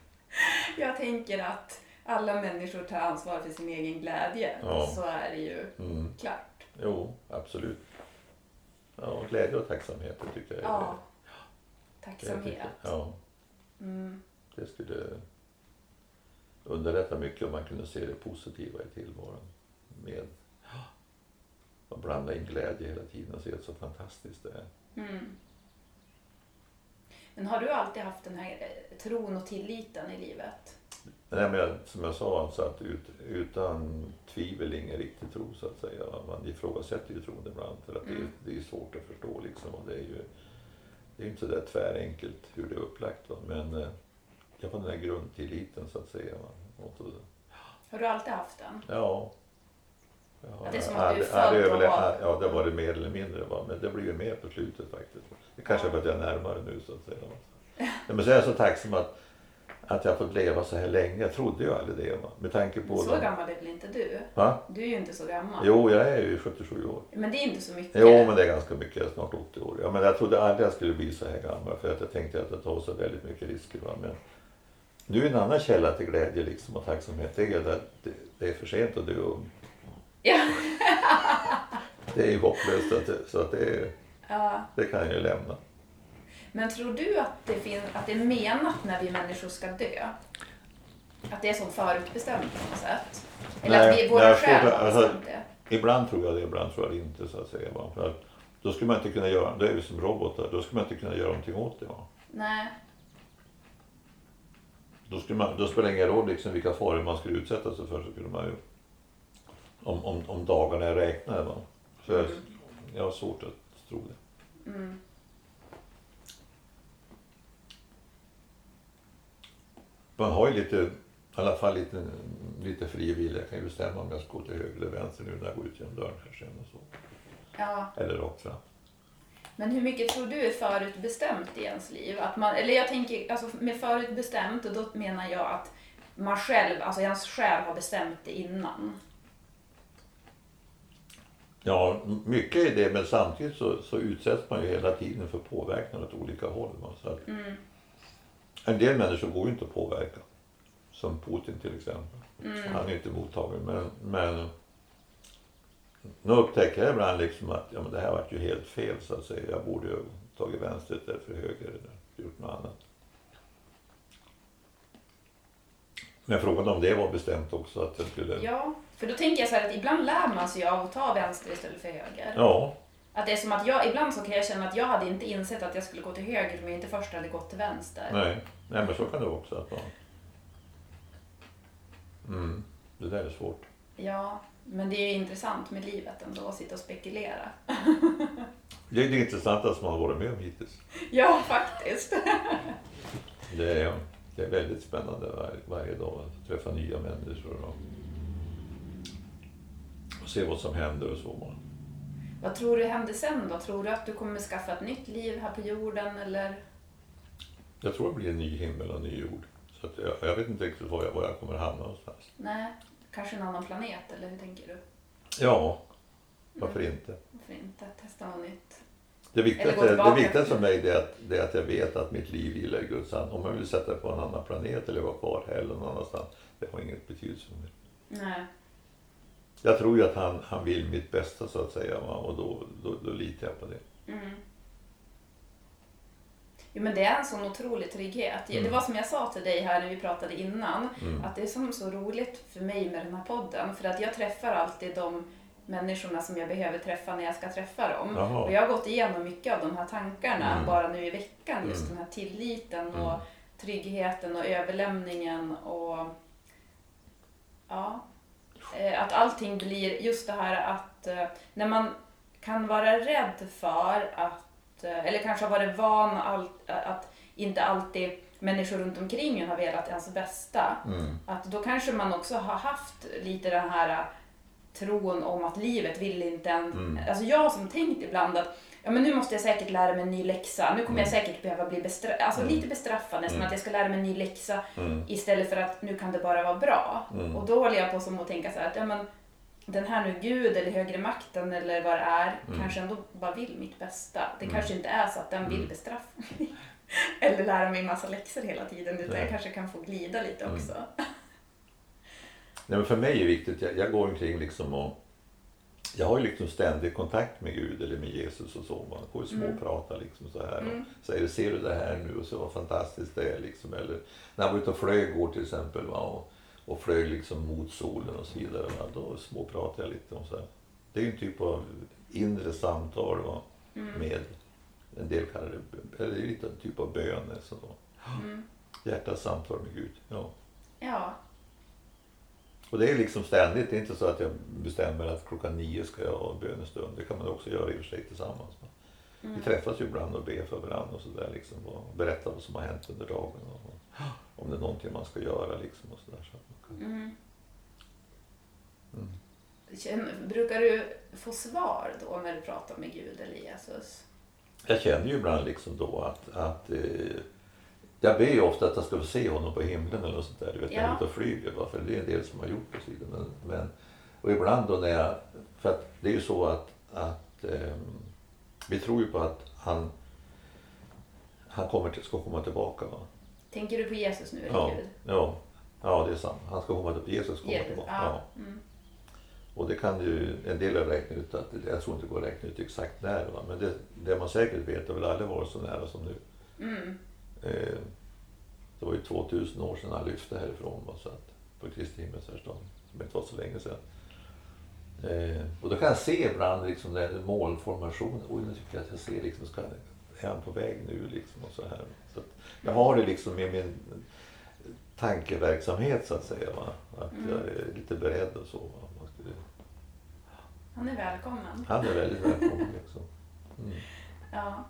[laughs] Jag tänker att alla människor tar ansvar för sin egen glädje. Ja. Så är det ju Mm. klart. Jo, absolut. Ja, glädje och tacksamhet, det tycker jag är Ja. det. Jag Tacksamhet. tycker- Ja, Mm. Det skulle underlätta mycket om man kunde se det positiva i tillvaron. Med att blanda in glädje hela tiden och se så fantastiskt det är. Mm. Men har du alltid haft den här eh, tron och tilliten i livet? Nej, men jag, som jag sa, så att ut, utan tvivel ingen riktig tro så att säga. Man ifrågasätter ju tron ibland för att det, är- Mm. det är svårt att förstå liksom. Och det är ju det är inte så där tvärenkelt hur det är upplagt. Va? Men eh, jag har den här grundtilliten så att säga. Har du alltid haft den? ja. Ja, det är som att aldrig- du är född aldrig och överle- har- Ja, det var det mer eller mindre. Va? Men det blir ju mer på slutet faktiskt. Det kanske är för att jag är närmare nu så att säga. Ja, men så är jag så tacksam att, att jag fått leva så här länge. Jag trodde ju aldrig det. Va? Med tanke på... Så de- gammal är väl inte du? Va? Du är ju inte så gammal. Jo, jag är ju 77 år. Men det är inte så mycket. Jo, men det är ganska mycket. Jag är snart 80 år. Ja, men jag trodde aldrig jag skulle bli så här gammal för att jag tänkte att jag tar så väldigt mycket risker. Va? Men nu är en annan källa till glädje liksom, och tacksamhet det är att det, är för sent att dö ung. Ja. [laughs] Det är ju hopplöst. Att det, så att det, Ja. det kan jag ju lämna. Men tror du att det, fin- att det är menat när vi människor ska dö? Att det är som förutbestämt på något sätt? Eller Nej, att vi, våra jag själ tror har alltså- det? Ibland tror jag det, ibland tror jag det inte. så att säga. För att då skulle man inte kunna göra, då är vi som robotar, då skulle man inte kunna göra någonting åt det. Va? Nej då, skulle man, då spelar det ingen roll liksom vilka faror man skulle utsätta sig för. Så skulle man ju, om, om, om dagarna är räknade. Va? Så jag, jag har svårt att tro det. Mm. Man har ju lite, i alla fall lite, lite fri vilja. Jag kan ju bestämma om jag ska gå till höger eller vänster nu när jag går ut genom dörren här sen och så. Ja. Eller rakt fram. Men hur mycket tror du är förutbestämt i ens liv? Att man, eller jag tänker, alltså med förutbestämt, då menar jag att man själv, alltså ens själ har bestämt det innan. Ja, mycket är det men samtidigt så, så utsätts man ju hela tiden för påverkan åt olika håll. Så att, Mm. En del människor går ju inte att påverka. Som Putin till exempel. Mm. Han är inte mottagen. Men, men nu upptäcker jag ibland liksom att ja, men det här var ju helt fel så att säga. Jag borde ju tagit vänster istället för höger eller gjort något annat. Men frågan om det var bestämt också att jag skulle... Ja, för då tänker jag så här att ibland lär man sig av att ta vänster istället för höger. Ja, Att det är som att jag, ibland så kan jag känna att jag hade inte insett att jag skulle gå till höger om jag inte först hade gått till vänster. nej. nej men så kan det också att. Mm, det där är svårt. Ja, men det är intressant med livet ändå, att sitta och spekulera. [laughs] Det är det intressantaste man har varit med om hittills. Ja, faktiskt. [laughs] Det är, det är väldigt spännande var, varje dag att träffa nya människor och, och se vad som händer och så. Vad tror du händer sen då? Tror du att du kommer skaffa ett nytt liv här på jorden eller? Jag tror det blir en ny himmel och en ny jord. Så jag, jag vet inte riktigt var jag, var jag kommer hamna någonstans. Nej, kanske en annan planet eller hur tänker du? Ja, varför inte? Varför inte? Testa något nytt. Det viktigaste, det viktigaste för mig är, att, det är att jag vet att mitt liv vilar i Guds hand. Om jag vill sätta på en annan planet eller vara kvar här eller någon annanstans, det har inget betydelse för mig. Nej. Jag tror ju att han, han vill mitt bästa så att säga och då, då, då litar jag på det. Mm. Jo, men det är en sån otrolig trygghet. Det Mm. var som jag sa till dig här när vi pratade innan, Mm. att det är som så roligt för mig med den här podden. För att jag träffar alltid de människorna som jag behöver träffa när jag ska träffa dem. Jaha. Och jag har gått igenom mycket av de här tankarna Mm. bara nu i veckan. Just Mm. den här tilliten Mm. och tryggheten och överlämningen och ja, eh, att allting blir just det här att eh, när man kan vara rädd för att, eh, eller kanske har varit van allt, att inte alltid människor runt omkring en har velat ens bästa. Mm. Att då kanske man också har haft lite den här äh, tron om att livet vill inte en... Mm. Alltså jag som tänkt ibland att ja, men nu måste jag säkert lära mig en ny läxa. Nu kommer jag säkert behöva bli bestraffad. Alltså Mm. lite bestraffad nästan. Mm. Att jag ska lära mig en ny läxa Mm. istället för att nu kan det bara vara bra. Mm. Och då håller jag på som att tänka så här att ja, men den här nu Gud eller högre makten eller vad det är Mm. kanske ändå bara vill mitt bästa. Det Mm. kanske inte är så att den vill Mm. bestraffa mig. [laughs] eller lära mig massa läxor hela tiden. Utan Nej. jag kanske kan få glida lite Mm. också. [laughs] Nej, men för mig är det viktigt, jag, jag går omkring liksom och jag har ju liksom ständig kontakt med Gud eller med Jesus och så. Man får ju småprata liksom så här. Mm. Och säger ser du det här nu och så vad fantastiskt det är liksom. Eller när jag var ute och flög igår till exempel va? Och, och flög liksom mot solen och så vidare. Va? Då småpratar jag lite om så här. Det är ju en typ av inre samtal va? Mm. med en del kallar det, eller lite en typ av bön. Så då. Mm. Hjärtats samtal med Gud. Ja. Ja. Och det är liksom ständigt. Det är inte så att jag bestämmer att klockan nio ska jag ha bönestund. Det kan man också göra i och för sig tillsammans. Mm. Vi träffas ju ibland och ber för varandra och sådär. Liksom, och berättar vad som har hänt under dagen. Och om det är någonting man ska göra liksom. Och så där, så. Mm. Mm. Känn- Brukar du få svar då när du pratar med Gud eller Jesus? Jag känner ju ibland liksom då att, att eh, jag ber ju ofta att jag ska få se honom på himlen eller något sånt där. Du vet, när jag är Ja. ute och flyger. va, För det är en del som har gjort det. Men, men, och ibland då när jag... För att det är ju så att, att ehm, vi tror ju på att han, han kommer till, ska komma tillbaka. Va? Tänker du på Jesus nu eller Ja, Gud? ja, ja, det är sant. Han ska komma till, Jesus komma Jesus, tillbaka. ja. Ja. Mm. Och det kan ju en del har räknat ut att jag tror inte det går att räkna ut exakt när. Va? Men det, det man säkert vet har väl aldrig varit så nära som nu. Mm. Eh, det var ju 2000 år sedan han lyfte härifrån va, så att, på Kristi himmelsfärdsdag, som inte var så länge sedan. Eh, och då kan jag se ibland liksom den målformationen. Oj, nu tycker jag att jag ser liksom, ska, är han på väg nu liksom och så här. Så att jag har det liksom med min tankeverksamhet så att säga. Va? Att Mm. jag är lite beredd och så. Va? Man skulle, Han är välkommen. han är väldigt välkommen liksom. Mm. Ja.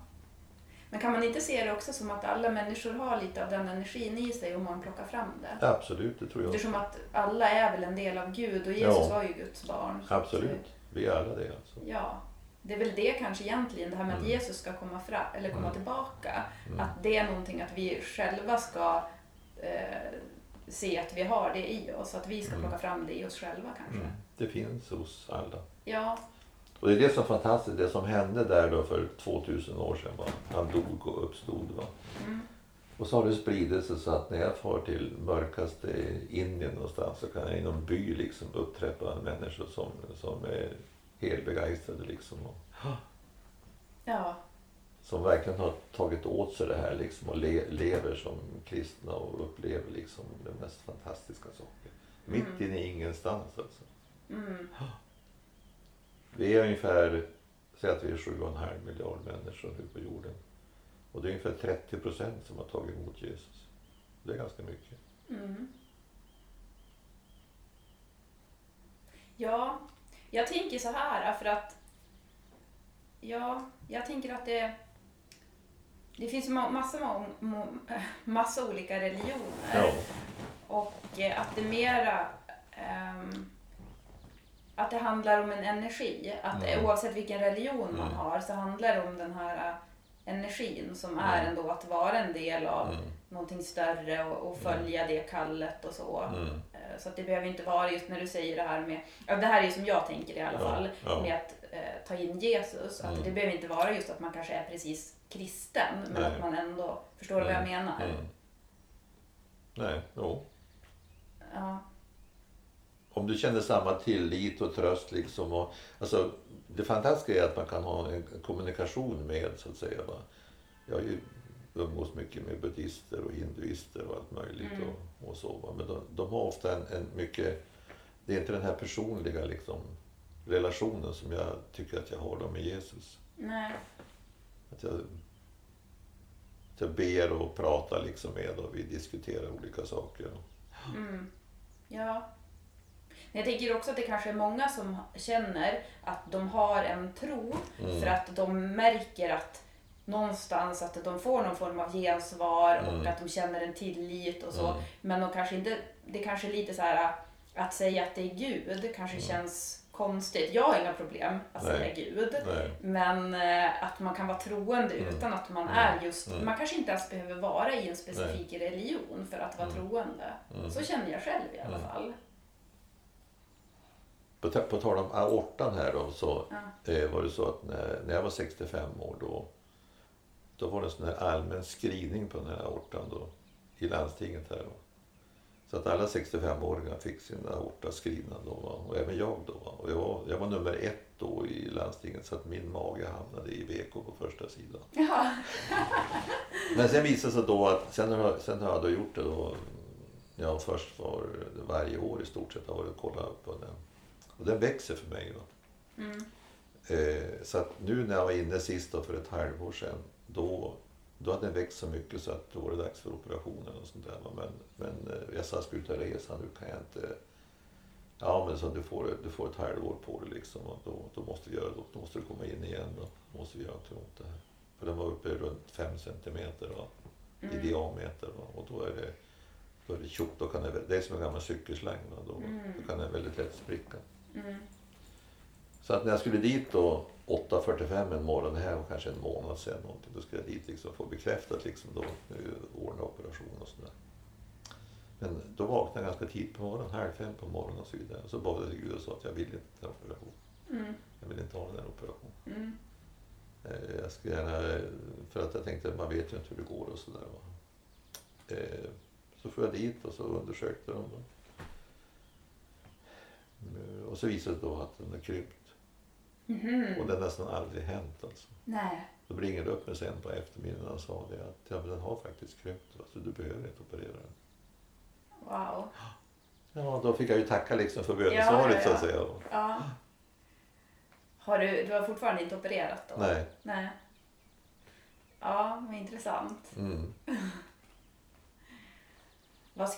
Men kan man inte se det också som att alla människor har lite av den energin i sig om man plockar fram det? Absolut, det tror jag. Eftersom att alla är väl en del av Gud och Jesus Ja. var ju Guds barn. Absolut, vi är alla det alltså. Ja, det är väl det kanske egentligen, det här med att Mm. Jesus ska komma, fram, eller komma Mm. tillbaka. Mm. Att det är någonting att vi själva ska eh, se att vi har det i oss. Att vi ska Mm. plocka fram det i oss själva kanske. Mm. Det finns hos alla. Ja, Och det är det som är fantastiskt, det som hände där då för 2000 år sedan. Va? Han dog och uppstod. Va? mm. Och så har det spridit sig så att när jag far till mörkaste Indien någonstans så kan jag i någon by liksom uppträffa människor som, som är helt begeistrade liksom. Ja, som verkligen har tagit åt sig det här liksom och le, lever som kristna och upplever liksom de mest fantastiska saker. Mitt Mm. inne i ingenstans alltså. mm. Vi är ungefär, säg att vi är 7,5 miljard människor nu på jorden. Och det är ungefär 30 procent som har tagit emot Jesus. Det är ganska mycket. Mm. Ja, jag tänker så här för att Ja, jag tänker att det det finns ju ma- massa, [laughs] massa olika religioner. Ja. Och eh, att det mera ehm, att det handlar om en energi. Att Mm. oavsett vilken religion man Mm. har så handlar det om den här eh, energin som är Mm. ändå att vara en del av Mm. någonting större och, och följa det kallet och så. Mm. Eh, Så att det behöver inte vara just när du säger det här med, ja, det här är ju som jag tänker i alla Ja, fall, ja. med att eh, ta in Jesus. Att Mm. det behöver inte vara just att man kanske är precis kristen, men Nej. att man ändå, förstår du vad jag menar? Mm. Nej, jo. Ja. Om du känner samma tillit och tröst liksom. Och, alltså, det fantastiska är att man kan ha en kommunikation med så att säga. Va? Jag har ju umgås mycket med buddhister och hinduister och allt möjligt Mm. och, och så. Va? Men de, de har ofta en, en mycket, det är inte den här personliga liksom, relationen som jag tycker att jag har då med Jesus. Nej. Att jag, att jag ber och pratar liksom med och vi diskuterar olika saker. Mm. Ja. Jag tänker också att det kanske är många som känner att de har en tro Mm. för att de märker att någonstans att de får någon form av gensvar Mm. och att de känner en tillit och så. Mm. Men de kanske inte, det kanske är lite så här att säga att det är Gud kanske Mm. känns konstigt. Jag har inga problem att Nej. säga Gud. Nej. Men eh, att man kan vara troende Mm. utan att man Mm. är just, Mm. man kanske inte ens behöver vara i en specifik religion för att vara Mm. troende. Mm. Så känner jag själv i alla Mm. fall. På, på tal om aortan här då, så Ja. eh, var det så att när, när jag var 65 år då, då var det en sån här allmän screening på den här aortan då, i landstinget här. Då. Så att alla 65-åringar fick sin aorta screenad då, och även jag då. Och jag, var, jag var nummer ett då i landstinget så att min mage hamnade i VK på första sidan. Ja. Men sen visade det sig då att sen har, sen har jag då gjort det då. Ja, först var varje år i stort sett har jag och kollat upp på den. Och den växer för mig. Då. Mm. Eh, så att nu när jag var inne sist då för ett halvår sedan. Då, då hade den växt så mycket så att då var det dags för operationen och sånt där. Men, men eh, jag sa ska ut och resa, nu kan jag inte. Ja men så du får, du får ett halvår på dig liksom. Och då, då, måste vi göra, då, då måste du komma in igen. Då, då måste vi göra någonting åt det här. För den var uppe runt 5 centimeter va? i Mm. diameter. Va? Och då är det, då är det tjockt. Då kan det, det är som en gammal cykelsläng. Va? Då, Mm. då kan den väldigt lätt spricka. Mm. Så att när jag skulle dit då 8.45 en morgon, det här var kanske en månad sedan någonting, då skulle jag dit liksom få bekräftat liksom då, ordna operation och sådär. Men då vaknade jag ganska tidigt på morgonen, halv fem på morgonen och så vidare. Och så bad jag till Gud och sa att jag vill inte ha operation. Mm. Jag vill inte ha den operationen. Mm. Eh, Jag skulle gärna, för att jag tänkte man vet ju inte hur det går och sådär. Eh, Så får jag dit och så undersökte de. Eh, Och så visade det då att den är krympt. Mhm. Och det har nästan aldrig hänt alltså. Nej. Då ringde upp mig sen på eftermiddagen och sa det att ja, men den har faktiskt krympt. Så du behöver inte operera den. Wow. Ja, då fick jag ju tacka liksom för Ja, bönesvaret ja, så att ja. säga. Ja. Har du, du har fortfarande inte opererat då? Nej. Nej. Ja, vad intressant. Mm. [laughs]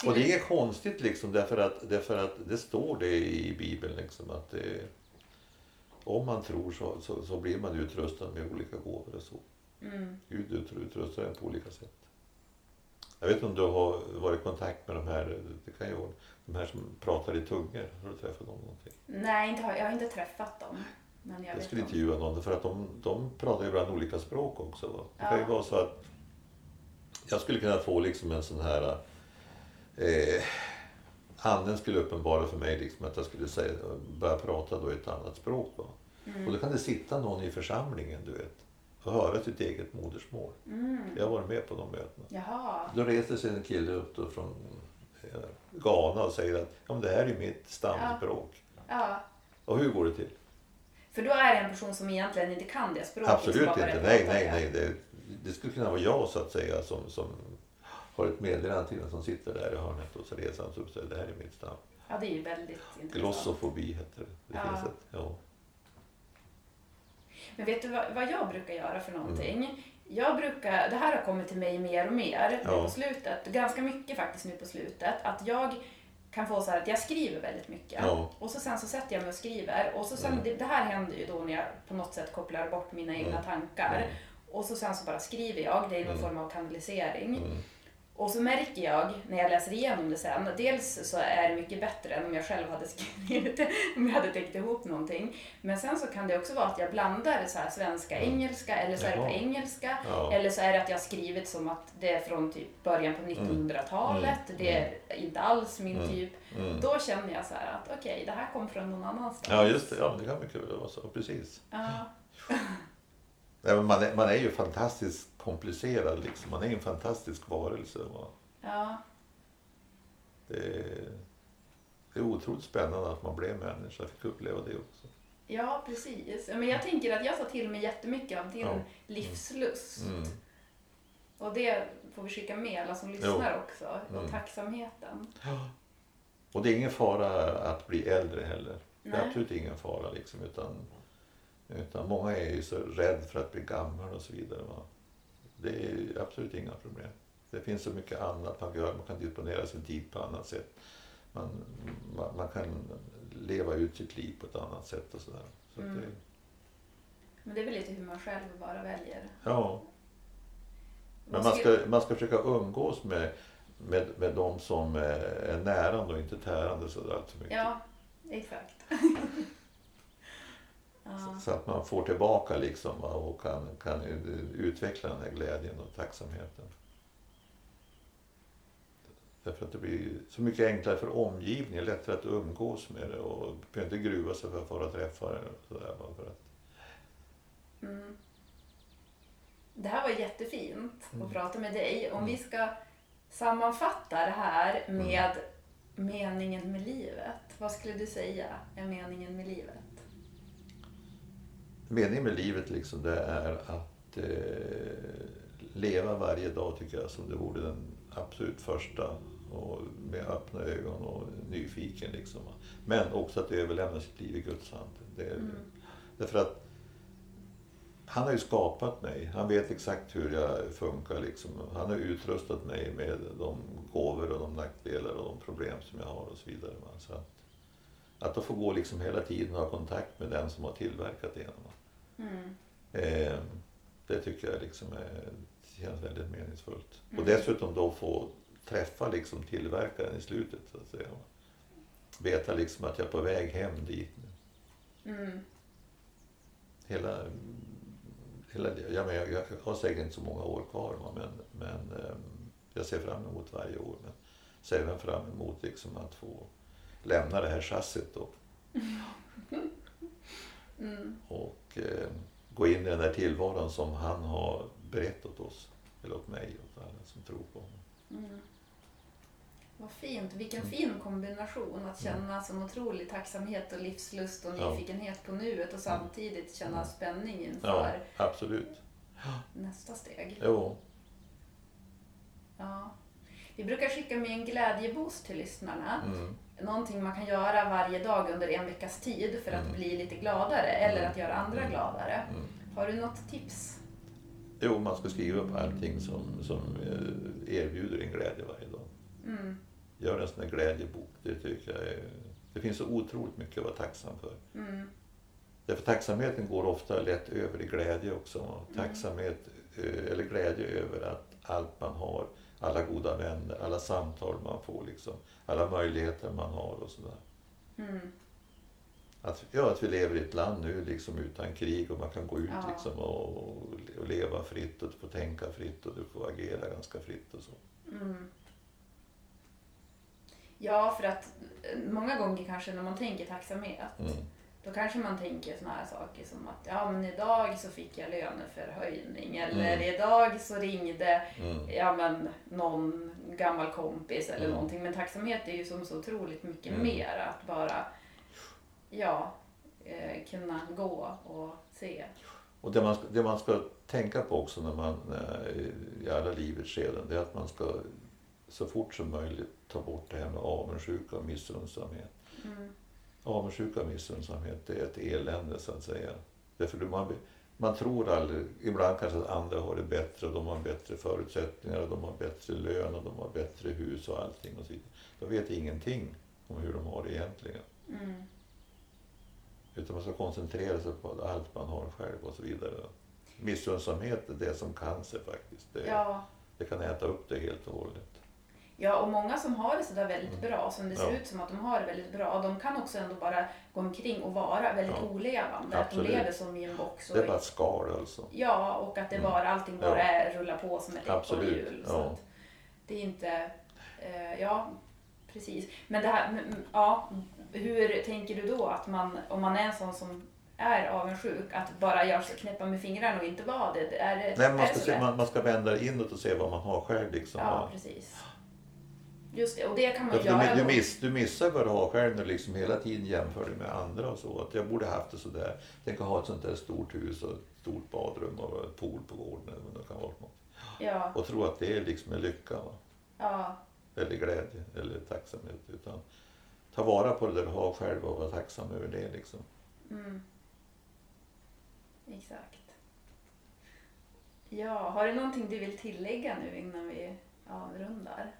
Och det är konstigt liksom därför att, därför att det står det i Bibeln liksom att det, om man tror så, så, så blir man utrustad med olika gåvor och så. Mm. Gud utru- utrustar en på olika sätt. Jag vet inte om du har varit i kontakt med de här, det kan ju vara, de här som pratar i tungor. Har du träffat dem någonting? Nej, inte har, jag har inte träffat dem. Men jag, Jag skulle intervjua någon för att de, de pratar ju ibland olika språk också. Va? Det kan ju Ja. vara så att jag skulle kunna få liksom en sån här eh, anden skulle uppenbara för mig liksom att jag skulle säga, börja prata då i ett annat språk. Va? Mm. Och då kan det sitta någon i församlingen du vet och höra sitt eget modersmål. Mm. Jag har varit med på de mötena. Jaha. Då reser sig en kille upp då från eh, Ghana och säger att ja, det här är mitt stamspråk. Ja. Och hur går det till? För då är det en person som egentligen inte kan det språket. Absolut inte. Nej, nej, nej. Det, det skulle kunna vara jag så att säga som, som har ett meddelande till en som sitter där i hörnet och så reser han sig upp och säger det här är mitt stam. Ja, det är ju väldigt intressant. Glossofobi heter det. det Ja. finns ett, ja. Men vet du vad, vad jag brukar göra för någonting? Mm. Jag brukar, det här har kommit till mig mer och mer nu Ja. på slutet, ganska mycket faktiskt nu på slutet, att jag kan få så här att jag skriver väldigt mycket. Ja. Och så sen så sätter jag mig och skriver. Och så sen, Mm. det, det här händer ju då när jag på något sätt kopplar bort mina egna Mm. tankar. Mm. Och så sen så bara skriver jag, det är någon Mm. form av kanalisering. Mm. Och så märker jag när jag läser igenom det sen, dels så är det mycket bättre än om jag själv hade skrivit det, [laughs] om jag hade tänkt ihop någonting. Men sen så kan det också vara att jag blandar så här svenska, Mm. engelska, eller så är det på engelska. Ja. Eller så är det att jag har skrivit som att det är från typ början på 1900-talet. Mm. Det är inte alls min Mm. typ. Mm. Då känner jag så här att okej, det här kom från någon annanstans. ja, just det. Ja, det kan vara så. Precis. Ja. [laughs] Nej, men man, är, man är ju fantastiskt komplicerad. Liksom. Man är en fantastisk varelse. Va? ja. Det, är, det är otroligt spännande att man blev människa. Jag fick uppleva det också. Ja, precis. Men jag tänker att jag tar till mig jättemycket av din Ja. livslust. Mm. Och det får vi skicka med alla som lyssnar också. Och Mm. tacksamheten. Och det är ingen fara att bli äldre heller. Det är Nej. absolut ingen fara. Liksom, utan, utan många är ju så rädda för att bli gammal och så vidare. Va? Det är absolut inga problem. Det finns så mycket annat man kan göra. Man kan disponera sin tid på annat sätt. Man, man, man kan leva ut sitt liv på ett annat sätt och sådär. Så Mm. det, Men det är väl lite hur man själv bara väljer. ja. Men man ska, man ska försöka umgås med, med, med de som är är närande och inte tärande sådär för mycket. Ja, exakt. [laughs] ja. Så att man får tillbaka liksom och kan, kan utveckla den här glädjen och tacksamheten. Därför att det blir så mycket enklare för omgivningen, lättare att umgås med det och behöver inte gruva sig för att och träffa och Sådär, för att, Mm. Det här var jättefint Mm. att prata med dig. Om Mm. vi ska sammanfatta det här med meningen med livet. Vad skulle du säga är meningen med livet? Meningen med livet liksom, det är att eh, leva varje dag tycker jag som det vore den absolut första. Och med öppna ögon och nyfiken. Liksom. Men också att överlämna sitt liv i Guds hand. Det är, Mm. Därför att han har ju skapat mig. Han vet exakt hur jag funkar. Liksom. Han har utrustat mig med de gåvor och de nackdelar och de problem som jag har och så vidare. Så att, att då få gå liksom hela tiden och ha kontakt med den som har tillverkat det. Va? Mm. Eh, det tycker jag liksom är, känns väldigt meningsfullt. Mm. Och dessutom då få träffa liksom tillverkaren i slutet. Så att säga. Veta liksom att jag är på väg hem dit. Mm. Hela, hela, jag, men jag, jag har säkert inte så många år kvar va, men, men eh, jag ser fram emot varje år. Men ser även fram emot liksom att få lämna det här chassit då, [laughs] Mm. och eh, gå in i den där tillvaron som han har berättat åt oss. Eller åt mig och åt alla som tror på honom. Mm. Vad fint. Vilken Mm. fin kombination att känna sån otrolig tacksamhet och livslust och Ja. nyfikenhet på nuet och samtidigt känna Mm. spänning Ja, inför absolut. nästa steg. Jo, Ja. Vi brukar skicka med en glädjeboost till lyssnarna. mm. Någonting man kan göra varje dag under en veckas tid för att Mm. bli lite gladare eller Mm. att göra andra Mm. gladare. Mm. Har du något tips? jo, man ska skriva upp allting som, som eh, erbjuder en glädje varje dag. Mm. Gör en sån här glädjebok. Det tycker jag är, Det finns så otroligt mycket att vara tacksam för. Mm. Därför tacksamheten går ofta lätt över i glädje också. Mm. Tacksamhet eh, eller glädje över att allt man har, alla goda vänner, alla samtal man får, liksom, alla möjligheter man har och sådär. Mm. Att, ja, att vi lever i ett land nu liksom utan krig och man kan gå ut Ja. liksom och, och leva fritt och du får tänka fritt och du får agera ganska fritt och så. Mm. Ja, för att eh, många gånger kanske när man tänker tacksamhet Mm. Då kanske man tänker såna här saker som att ja men idag så fick jag löneförhöjning eller Mm. idag så ringde Mm. ja men någon gammal kompis eller Mm. någonting. Men tacksamhet är ju som så otroligt mycket Mm. mer att bara ja, eh, kunna gå och se. Och det man, ska- det man ska tänka på också när man, eh, i alla livets skeden, det är att man ska så fort som möjligt ta bort det här med avundsjuka och missunnsamhet. Mm. Avundsjuka och missunnsamhet, det är ett elände så att säga. Därför man, man tror aldrig, ibland kanske att andra har det bättre och de har bättre förutsättningar och de har bättre lön och de har bättre hus och allting och så vidare. De vet ingenting om hur de har det egentligen. Mm. Utan man ska koncentrera sig på allt man har själv och så vidare. Missunnsamhet är det som cancer faktiskt. Det, Ja. det kan äta upp det helt och hållet. Ja, och många som har det sådär väldigt bra, som det ser Mm. Ja. ut som att de har det väldigt bra, de kan också ändå bara gå omkring och vara väldigt Ja. olevande. Att de lever som i en box. Och Det är bara ett skal alltså. Ja, och att det Mm. bara, allting bara Ja. rullar på som ett ekorrhjul. Så ja. det är inte... Eh, ja, precis. Men det här, mm, ja, hur tänker du då att man, om man är en sån som är avundsjuk, att bara jag ska knäppa med fingrarna och inte vara det? Är det, Nej, man, ska så se, man, man ska vända inåt och se vad man har själv. Liksom. Ja, precis. Just det, och det kan man Därför göra. du, miss, du missar vad du har själv när du liksom hela tiden jämför dig med andra och så. Att jag borde haft det sådär. Tänk att ha ett sånt där stort hus och ett stort badrum och en pool på gården. Eller vad det kan vara. Ja, Och tro att det är liksom en lycka. Va? ja, Eller glädje eller tacksamhet. Utan ta vara på det där du har själv och vara tacksam över det. Liksom. mm. Exakt. Ja, har du någonting du vill tillägga nu innan vi avrundar?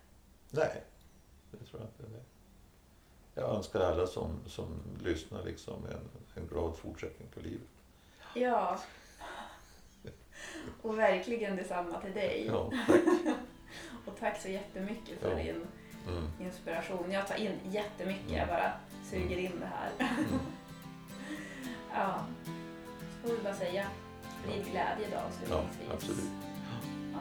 Nej, det tror jag inte. Det. Jag önskar alla som, som lyssnar liksom en, en glad fortsättning på livet. Ja. Och verkligen detsamma till dig. Ja, tack. [laughs] Och tack så jättemycket för Ja. din Mm. inspiration. Jag tar in jättemycket, jag Mm. bara suger in det här. [laughs] ja. Så får vi bara säga sprid glädje Ja, avslutningsvis. absolut. Ja.